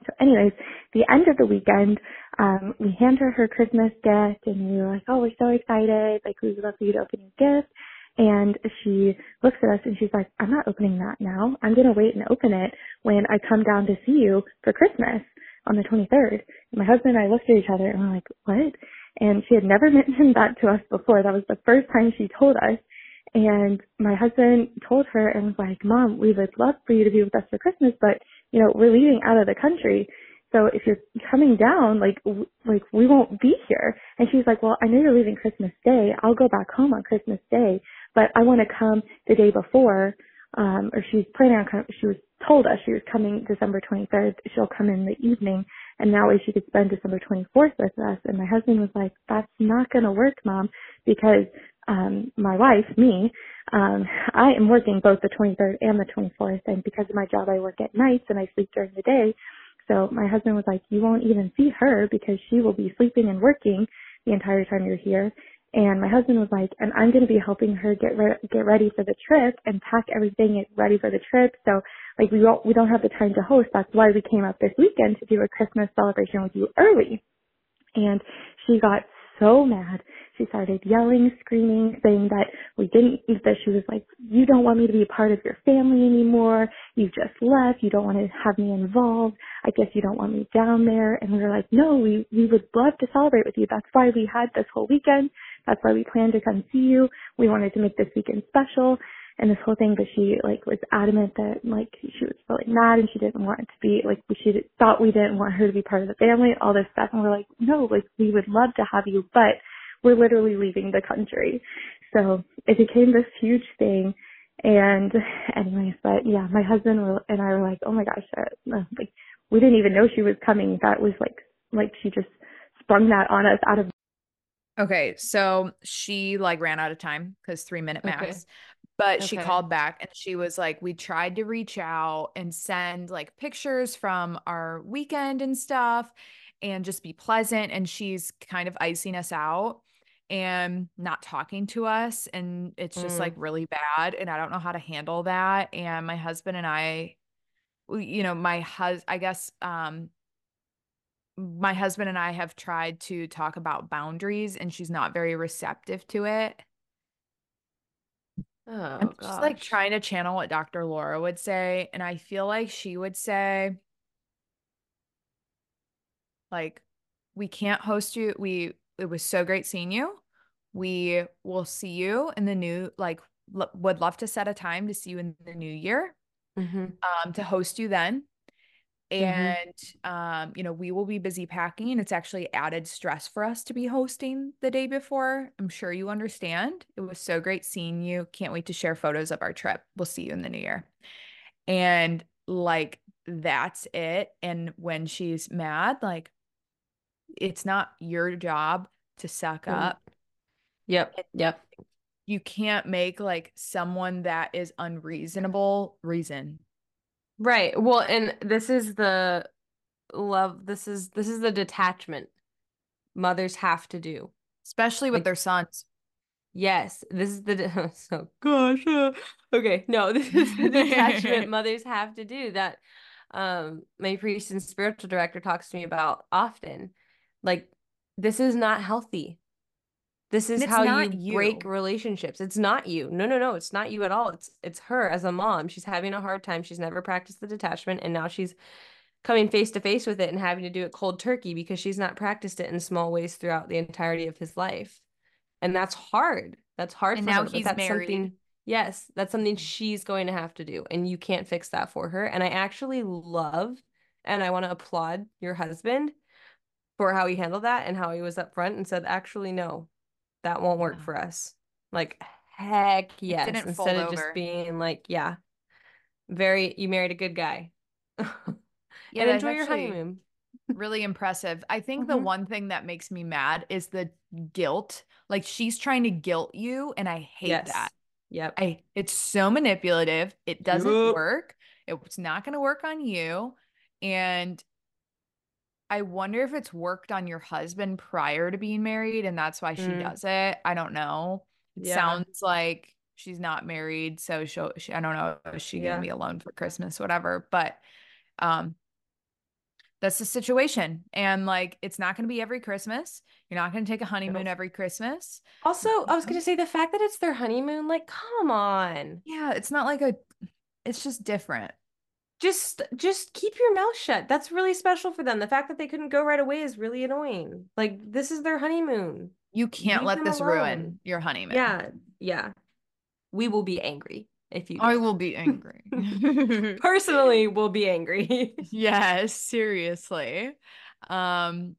So anyways, the end of the weekend, um, we hand her her Christmas gift and we were like, oh, we're so excited. Like, we would love for you to open your gift. And she looks at us and she's like, I'm not opening that now. I'm going to wait and open it when I come down to see you for Christmas on the 23rd. And my husband and I looked at each other and we're like, what? And she had never mentioned that to us before. That was the first time she told us. And my husband told her and was like, mom, we would love for you to be with us for Christmas, but you know, we're leaving out of the country. So if you're coming down, like, w- like we won't be here. And she's like, well, I know you're leaving Christmas Day. I'll go back home on Christmas Day but I want to come the day before, um, or she's planning on coming, she was told us she was coming December 23rd. She'll come in the evening and that way she could spend December 24th with us. And my husband was like, that's not going to work, mom, because, um, my wife, me, um, I am working both the 23rd and the 24th. And because of my job, I work at nights and I sleep during the day. So my husband was like, you won't even see her because she will be sleeping and working the entire time you're here. And my husband was like, and I'm going to be helping her get re- get ready for the trip and pack everything ready for the trip. So like we don't we don't have the time to host. That's why we came up this weekend to do a Christmas celebration with you early. And she got so mad. She started yelling, screaming, saying that we didn't, that she was like, you don't want me to be part of your family anymore. You just left. You don't want to have me involved. I guess you don't want me down there. And we were like, no, we, we would love to celebrate with you. That's why we had this whole weekend. That's why we planned to come see you. We wanted to make this weekend special and this whole thing, but she like was adamant that like she was really mad and she didn't want it to be like she thought we didn't want her to be part of the family, all this stuff, and we're like, no, like we would love to have you, but we're literally leaving the country. So it became this huge thing. And anyways, but yeah, my husband and I were like, oh my gosh, uh, like we didn't even know she was coming. That was like like she just sprung that on us out of Okay, so she like ran out of time because three minute max. Okay. But okay. she called back and she was like, We tried to reach out and send like pictures from our weekend and stuff and just be pleasant. And she's kind of icing us out and not talking to us. And it's just mm. like really bad. And I don't know how to handle that. And my husband and I, you know, my husband, I guess, um, my husband and I have tried to talk about boundaries and she's not very receptive to it. Oh, I'm just gosh. like trying to channel what Dr. Laura would say. And I feel like she would say, like, we can't host you. We, it was so great seeing you. we will see you in the new like l- would love to set a time to see you in the new year Mm-hmm. um to host you then Mhm. and um you know we will be busy packing it's actually added stress for us to be hosting the day before i'm sure you understand it was so great seeing you can't wait to share photos of our trip we'll see you in the new year and like that's it and when she's mad like it's not your job to suck Mm. up Yep. Yep. you can't make like someone that is unreasonable reason Right. Well, and this is the love. This is this is the detachment mothers have to do. especially with Like- their sons Yes, this is the de- so gosh. uh, okay, no, this is the detachment mothers have to do that. Um, my priest and spiritual director talks to me about often. Like, this is not healthy. This is how not you break relationships. It's not you. No, no, no. It's not you at all. It's it's her as a mom. She's having a hard time. She's never practiced the detachment, and now she's coming face to face with it and having to do it cold turkey because she's not practiced it in small ways throughout the entirety of his life. And that's hard. That's hard And for now her. he's that's married. something yes, that's something she's going to have to do. And you can't fix that for her. And I actually love and I want to applaud your husband for how he handled that and how he was upfront and said, actually, no, that won't work for us. Like, heck yes. Instead of just being like, yeah, very, you married a good guy. Yeah, and enjoy your honeymoon. really impressive. I think the Mhm. one thing that makes me mad is the guilt. Like she's trying to guilt you, and I hate Yes. that. Yep. I it's so manipulative. It doesn't Yup. work. It's not going to work on you. And I wonder if it's worked on your husband prior to being married and that's why she Mm. does it. I don't know. It Yeah. sounds like she's not married, so she'll she, I don't know, is she Yeah. to be alone for Christmas whatever, but um that's the situation. And like it's not going to be every Christmas. You're not going to take a honeymoon every Christmas. Also, I was gonna say the fact that it's their honeymoon, like, come on. Yeah, it's not like a it's just different. Just just keep your mouth shut. That's really special for them. The fact that they couldn't go right away is really annoying. Like, this is their honeymoon. You can't Leave let this alone. ruin your honeymoon. Yeah, yeah. We will be angry if you I will be angry. Personally, we'll be angry. yes, seriously. Um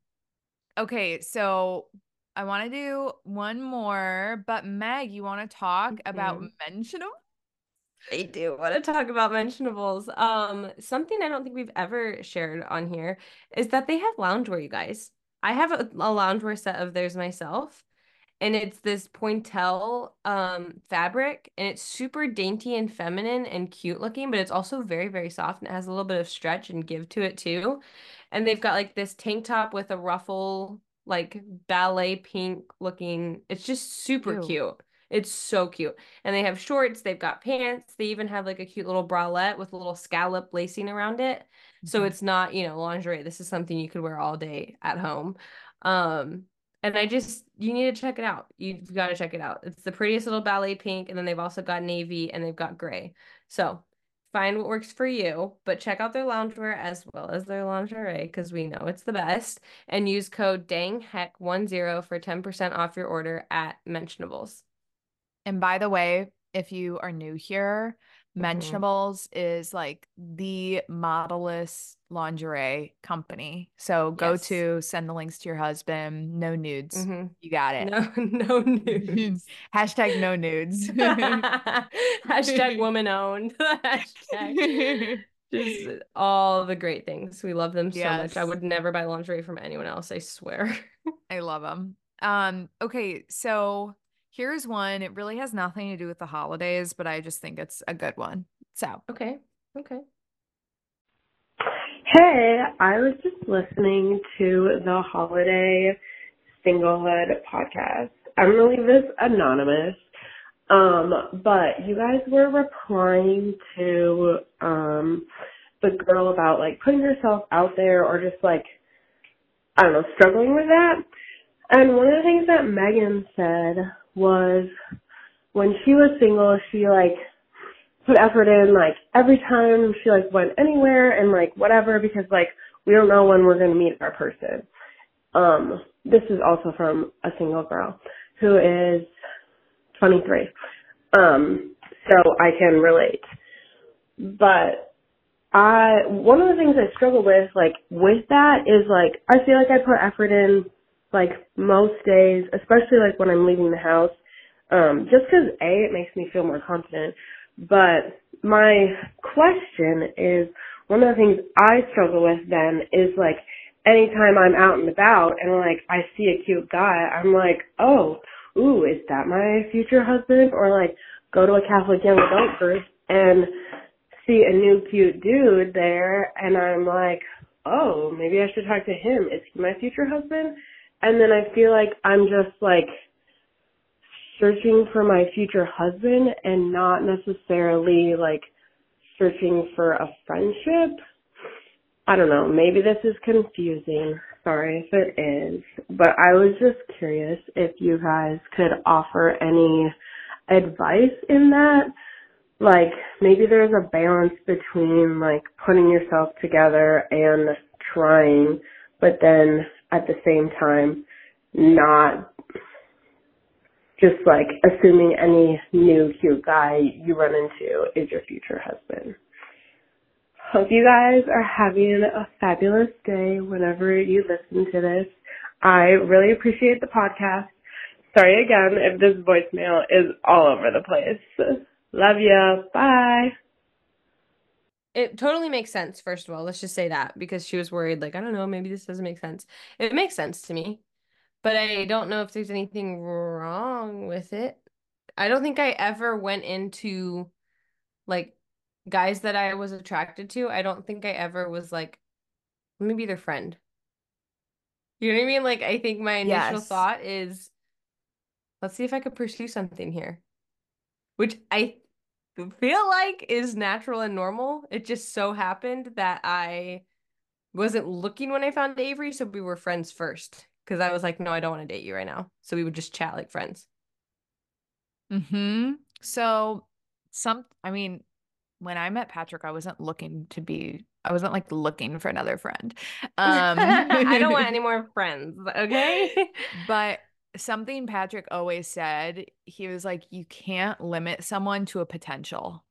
okay, so I want to do one more, but Meg, you want to talk about Mhm. mentionable? I do want to talk about mentionables. Um, something I don't think we've ever shared on here is that they have loungewear, you guys. I have a, a loungewear set of theirs myself, and it's this pointelle um fabric, and it's super dainty and feminine and cute looking, but it's also very, very soft and it has a little bit of stretch and give to it too. And they've got like this tank top with a ruffle, like ballet pink looking. It's just super Ew. cute. It's so cute. And they have shorts, they've got pants, they even have like a cute little bralette with a little scallop lacing around it. So Mhm. it's not, you know, lingerie. This is something you could wear all day at home. Um, and I just you need to check it out. You've got to check it out. It's the prettiest little ballet pink, and then they've also got navy and they've got gray. So find what works for you, but check out their loungewear as well as their lingerie because we know it's the best. And use code DANGHECK10 for 10% off your order at Mentionables. And by the way, if you are new here, Mhm. Mentionables is like the modelless lingerie company. So go Yes. to send the links to your husband. No nudes. Mhm. You got it. No, no nudes. Hashtag no nudes. Hashtag woman owned. Hashtag just all the great things. We love them so much. I would never buy lingerie from anyone else, I swear. I love them. Um, okay, so here's one. It really has nothing to do with the holidays, but I just think it's a good one. So, Okay. Okay. Hey, I was just listening to the holiday singlehood podcast. I'm gonna leave this anonymous. Um, but you guys were replying to um the girl about like putting herself out there or just like I don't know, struggling with that. And one of the things that Megan said was when she was single, she like put effort in like every time she like went anywhere and like whatever because like we don't know when we're going to meet our person. Um this is also from a single girl. who is 23. Um, so I can relate. But I, one of the things I struggle with, like, with that is like, I feel like I put effort in, like, most days, especially like when I'm leaving the house. Um, just cause A, it makes me feel more confident. But my question is, one of the things I struggle with then is like, anytime I'm out and about and like I see a cute guy, I'm like, oh, ooh, is that my future husband? Or like go to a Catholic young adult group and see a new cute dude there and I'm like, oh, maybe I should talk to him. Is he my future husband? And then I feel like I'm just like searching for my future husband and not necessarily like searching for a friendship. I don't know, maybe this is confusing. Sorry if it is. But I was just curious if you guys could offer any advice in that. Like, maybe there's a balance between like putting yourself together and trying, but then at the same time not just like assuming any new cute guy you run into is your future husband. Hope you guys are having a fabulous day whenever you listen to this. I really appreciate the podcast. Sorry again if this voicemail is all over the place. Love ya. Bye. It totally makes sense, first of all. Let's just say that because she was worried, like, I don't know, maybe this doesn't make sense. It makes sense to me, but I don't know if there's anything wrong with it. I don't think I ever went into like guys that I was attracted to, I don't think I ever was like, let me be their friend. You know what I mean? Like, I think my initial yes. thought is, let's see if I could pursue something here, which I feel like is natural and normal. It just so happened that I wasn't looking when I found Avery, so we were friends first. Because I was like, no, I don't want to date you right now. So we would just chat like friends. Hmm. So some, I mean, when I met Patrick, I wasn't looking to be I wasn't like looking for another friend. Um I don't want any more friends, okay? but something Patrick always said, he was like you can't limit someone to a potential.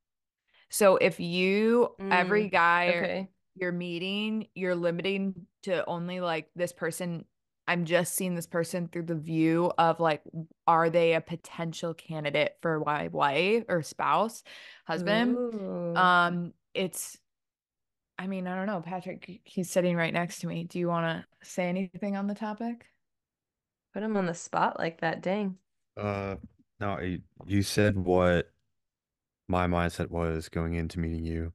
So if you mm, every guy okay. you're meeting, you're limiting to only like this person I'm just seeing this person through the view of like, are they a potential candidate for my wife or spouse, husband? Ooh. Um, it's, I mean, I don't know, Patrick. He's sitting right next to me. Do you want to say anything on the topic? Put him on the spot like that. Dang. Uh, no, you said what my mindset was going into meeting you,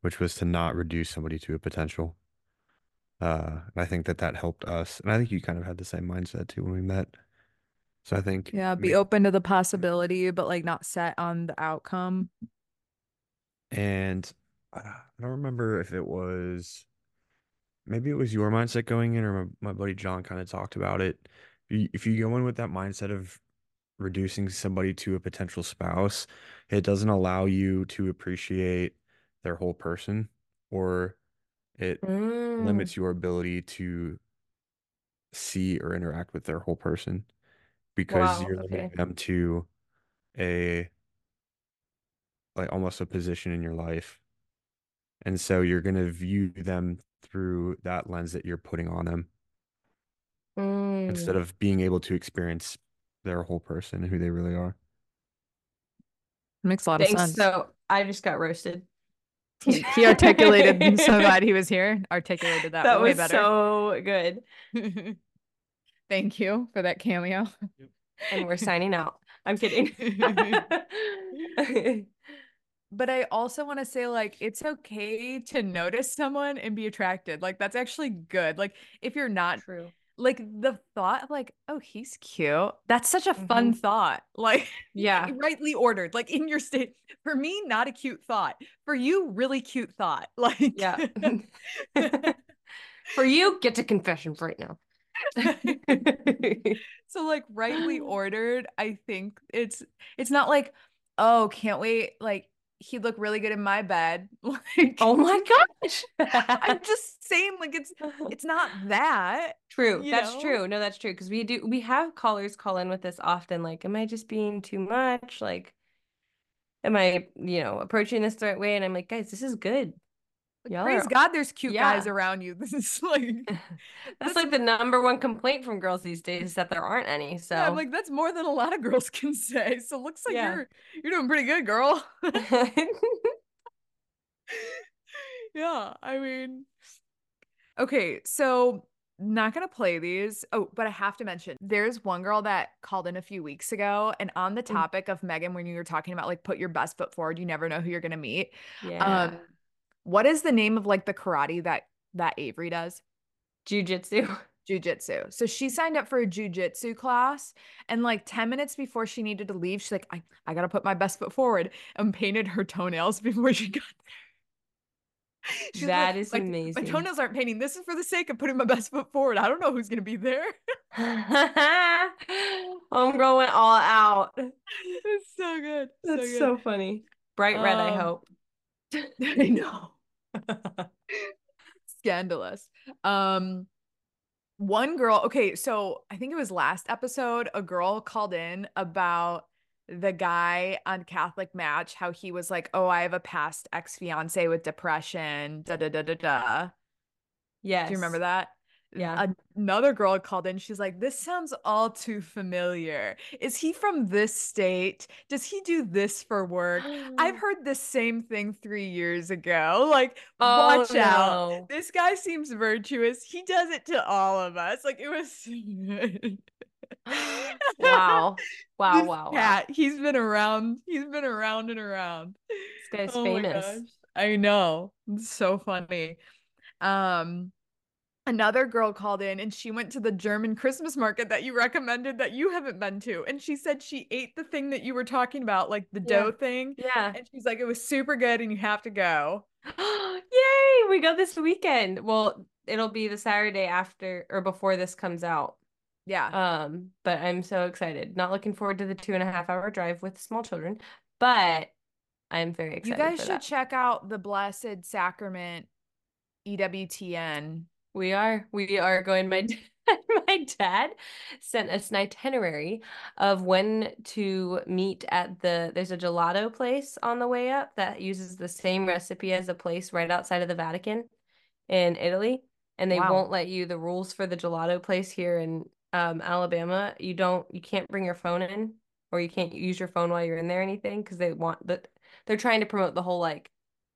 which was to not reduce somebody to a potential. Uh, I think that that helped us, and I think you kind of had the same mindset too when we met. So I think Yeah, be open to the possibility, but like not set on the outcome. and I don't remember if it was maybe it was your mindset going in, or my, my buddy John kind of talked about it. If you, go in with that mindset of reducing somebody to a potential spouse, it doesn't allow you to appreciate their whole person or it Mm. limits your ability to see or interact with their whole person because Wow. you're limiting Okay. them to a like almost a position in your life. And so you're going to view them through that lens that you're putting on them instead mm. of being able to experience their whole person and who they really are. Makes a lot of sense. So I just got roasted. He, he articulated. I'm so glad he was here. Articulated that, that way was better. so good. Thank you for that cameo. And we're signing out. I'm kidding. but I also want to say, like, it's okay to notice someone and be attracted. Like, that's actually good. Like, if you're not true like the thought of like oh he's cute that's such a fun mm-hmm. thought like yeah. rightly ordered like in your state. For me not a cute thought. For you really cute thought like yeah. For you get to confession right now. So like rightly ordered i think it's it's not like oh can't wait like he'd look really good in my bed. Like, oh my gosh. I'm just saying, like it's it's not that. True. That's know? true. No, that's true. Because we do we have callers call in with this often, like, am I just being too much? Like, am I, you know, approaching this the right way? And I'm like, guys, this is good. Y'all Praise are, God, there's cute yeah. guys around you. This is like that's like the number one complaint from girls these days is that there aren't any. So yeah, I'm like, that's more than a lot of girls can say. So looks like yeah. you're you're doing pretty good, girl. yeah, I mean, okay, so not gonna play these. Oh, but I have to mention there's one girl that called in a few weeks ago, and on the mm. topic of Megan, when you were talking about like put your best foot forward, you never know who you're gonna meet. Yeah. Um, what is the name of like the karate that that Avery does? Jujitsu. Jujitsu. So she signed up for a jujitsu class, and like 10 minutes before she needed to leave, she's like, I, I gotta put my best foot forward and painted her toenails before she got there. She's that like, is like, amazing. My toenails aren't painting. This is for the sake of putting my best foot forward. I don't know who's gonna be there. Homegirl went all out. It's so good. That's so, good. so funny. Bright red, um, I hope. I know. Scandalous. Um one girl, okay, so I think it was last episode, a girl called in about the guy on Catholic Match, how he was like, Oh, I have a past ex fiance with depression, da da da da da. Yes. Do you remember that? Yeah. Another girl called in. She's like, This sounds all too familiar. Is he from this state? Does he do this for work? I've heard the same thing three years ago. Like, oh, watch no. out. This guy seems virtuous. He does it to all of us. Like, it was. wow. Wow. This wow. Cat, wow. he's been around. He's been around and around. This guy's oh famous. I know. It's so funny. Um, another girl called in and she went to the German Christmas market that you recommended that you haven't been to. And she said she ate the thing that you were talking about, like the yeah. dough thing. Yeah. And she's like, it was super good and you have to go. Yay! We go this weekend. Well, it'll be the Saturday after or before this comes out. Yeah. Um, but I'm so excited. Not looking forward to the two and a half hour drive with small children, but I'm very excited. You guys should that. check out the Blessed Sacrament EWTN we are. We are going. My dad, my dad sent us an itinerary of when to meet at the. There's a gelato place on the way up that uses the same recipe as a place right outside of the Vatican in Italy, and they wow. won't let you. The rules for the gelato place here in um, Alabama, you don't. You can't bring your phone in, or you can't use your phone while you're in there. Or anything because they want that. They're trying to promote the whole like.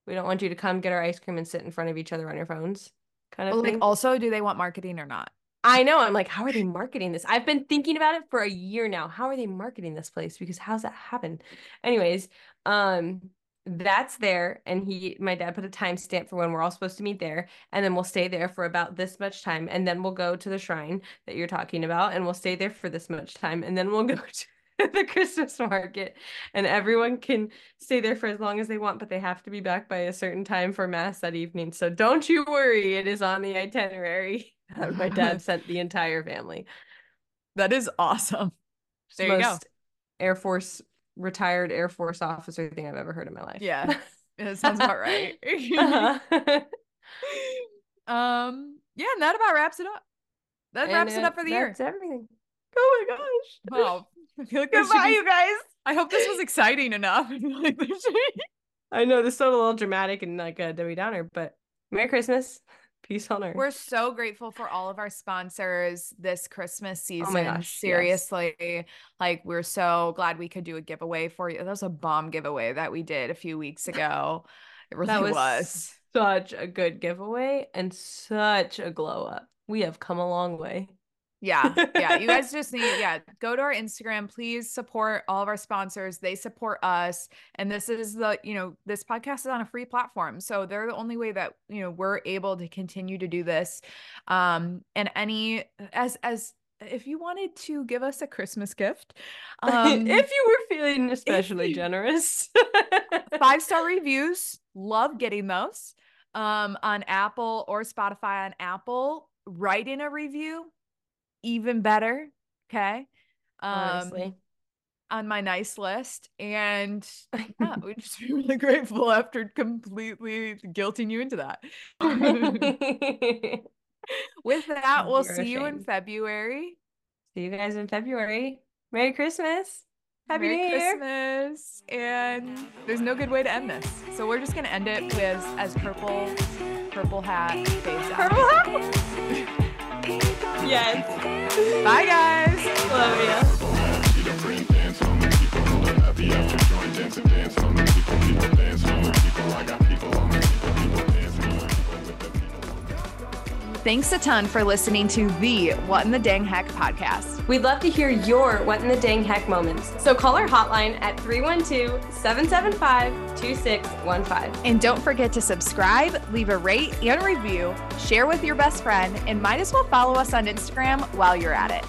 We don't want you to come get our ice cream and sit in front of each other on your phones kind of thing. Like also, do they want marketing or not? I know. I'm like, how are they marketing this? I've been thinking about it for a year now. How are they marketing this place? Because how's that happen? Anyways, um, that's there. And he, my dad put a timestamp for when we're all supposed to meet there. And then we'll stay there for about this much time. And then we'll go to the shrine that you're talking about. And we'll stay there for this much time. And then we'll go to the Christmas market, and everyone can stay there for as long as they want, but they have to be back by a certain time for mass that evening. So don't you worry, it is on the itinerary. My dad sent the entire family. That is awesome. There Most you go. Air Force retired Air Force officer thing I've ever heard in my life. Yeah, it sounds about right. uh-huh. um, yeah, and that about wraps it up. That and wraps it, it up for the year. That's everything. Oh my gosh. Wow. I feel like goodbye, be... you guys. I hope this was exciting enough. I know this sounded a little dramatic and like a Debbie Downer, but Merry Christmas. Peace on earth. We're so grateful for all of our sponsors this Christmas oh season. Oh gosh, Seriously. Yes. Like we're so glad we could do a giveaway for you. That was a bomb giveaway that we did a few weeks ago. It really that was, was such a good giveaway and such a glow up. We have come a long way. Yeah. Yeah. You guys just need, yeah, go to our Instagram. Please support all of our sponsors. They support us. And this is the, you know, this podcast is on a free platform. So they're the only way that, you know, we're able to continue to do this. Um, and any, as, as, if you wanted to give us a Christmas gift, um, if you were feeling especially generous, five star reviews, love getting those um, on Apple or Spotify on Apple. Write in a review even better. Okay. Um, Honestly. on my nice list. And yeah, we just be really grateful after completely guilting you into that. With that, we'll see you in February. See you guys in February. Merry Christmas. Happy Merry New Christmas. Year. And there's no good way to end this. So we're just gonna end it with as purple purple hat fades out. Purple hat? Yes. Bye guys. Love you. Thanks a ton for listening to the What in the Dang Heck podcast. We'd love to hear your What in the Dang Heck moments. So call our hotline at 312 775 2615. And don't forget to subscribe, leave a rate and review, share with your best friend, and might as well follow us on Instagram while you're at it.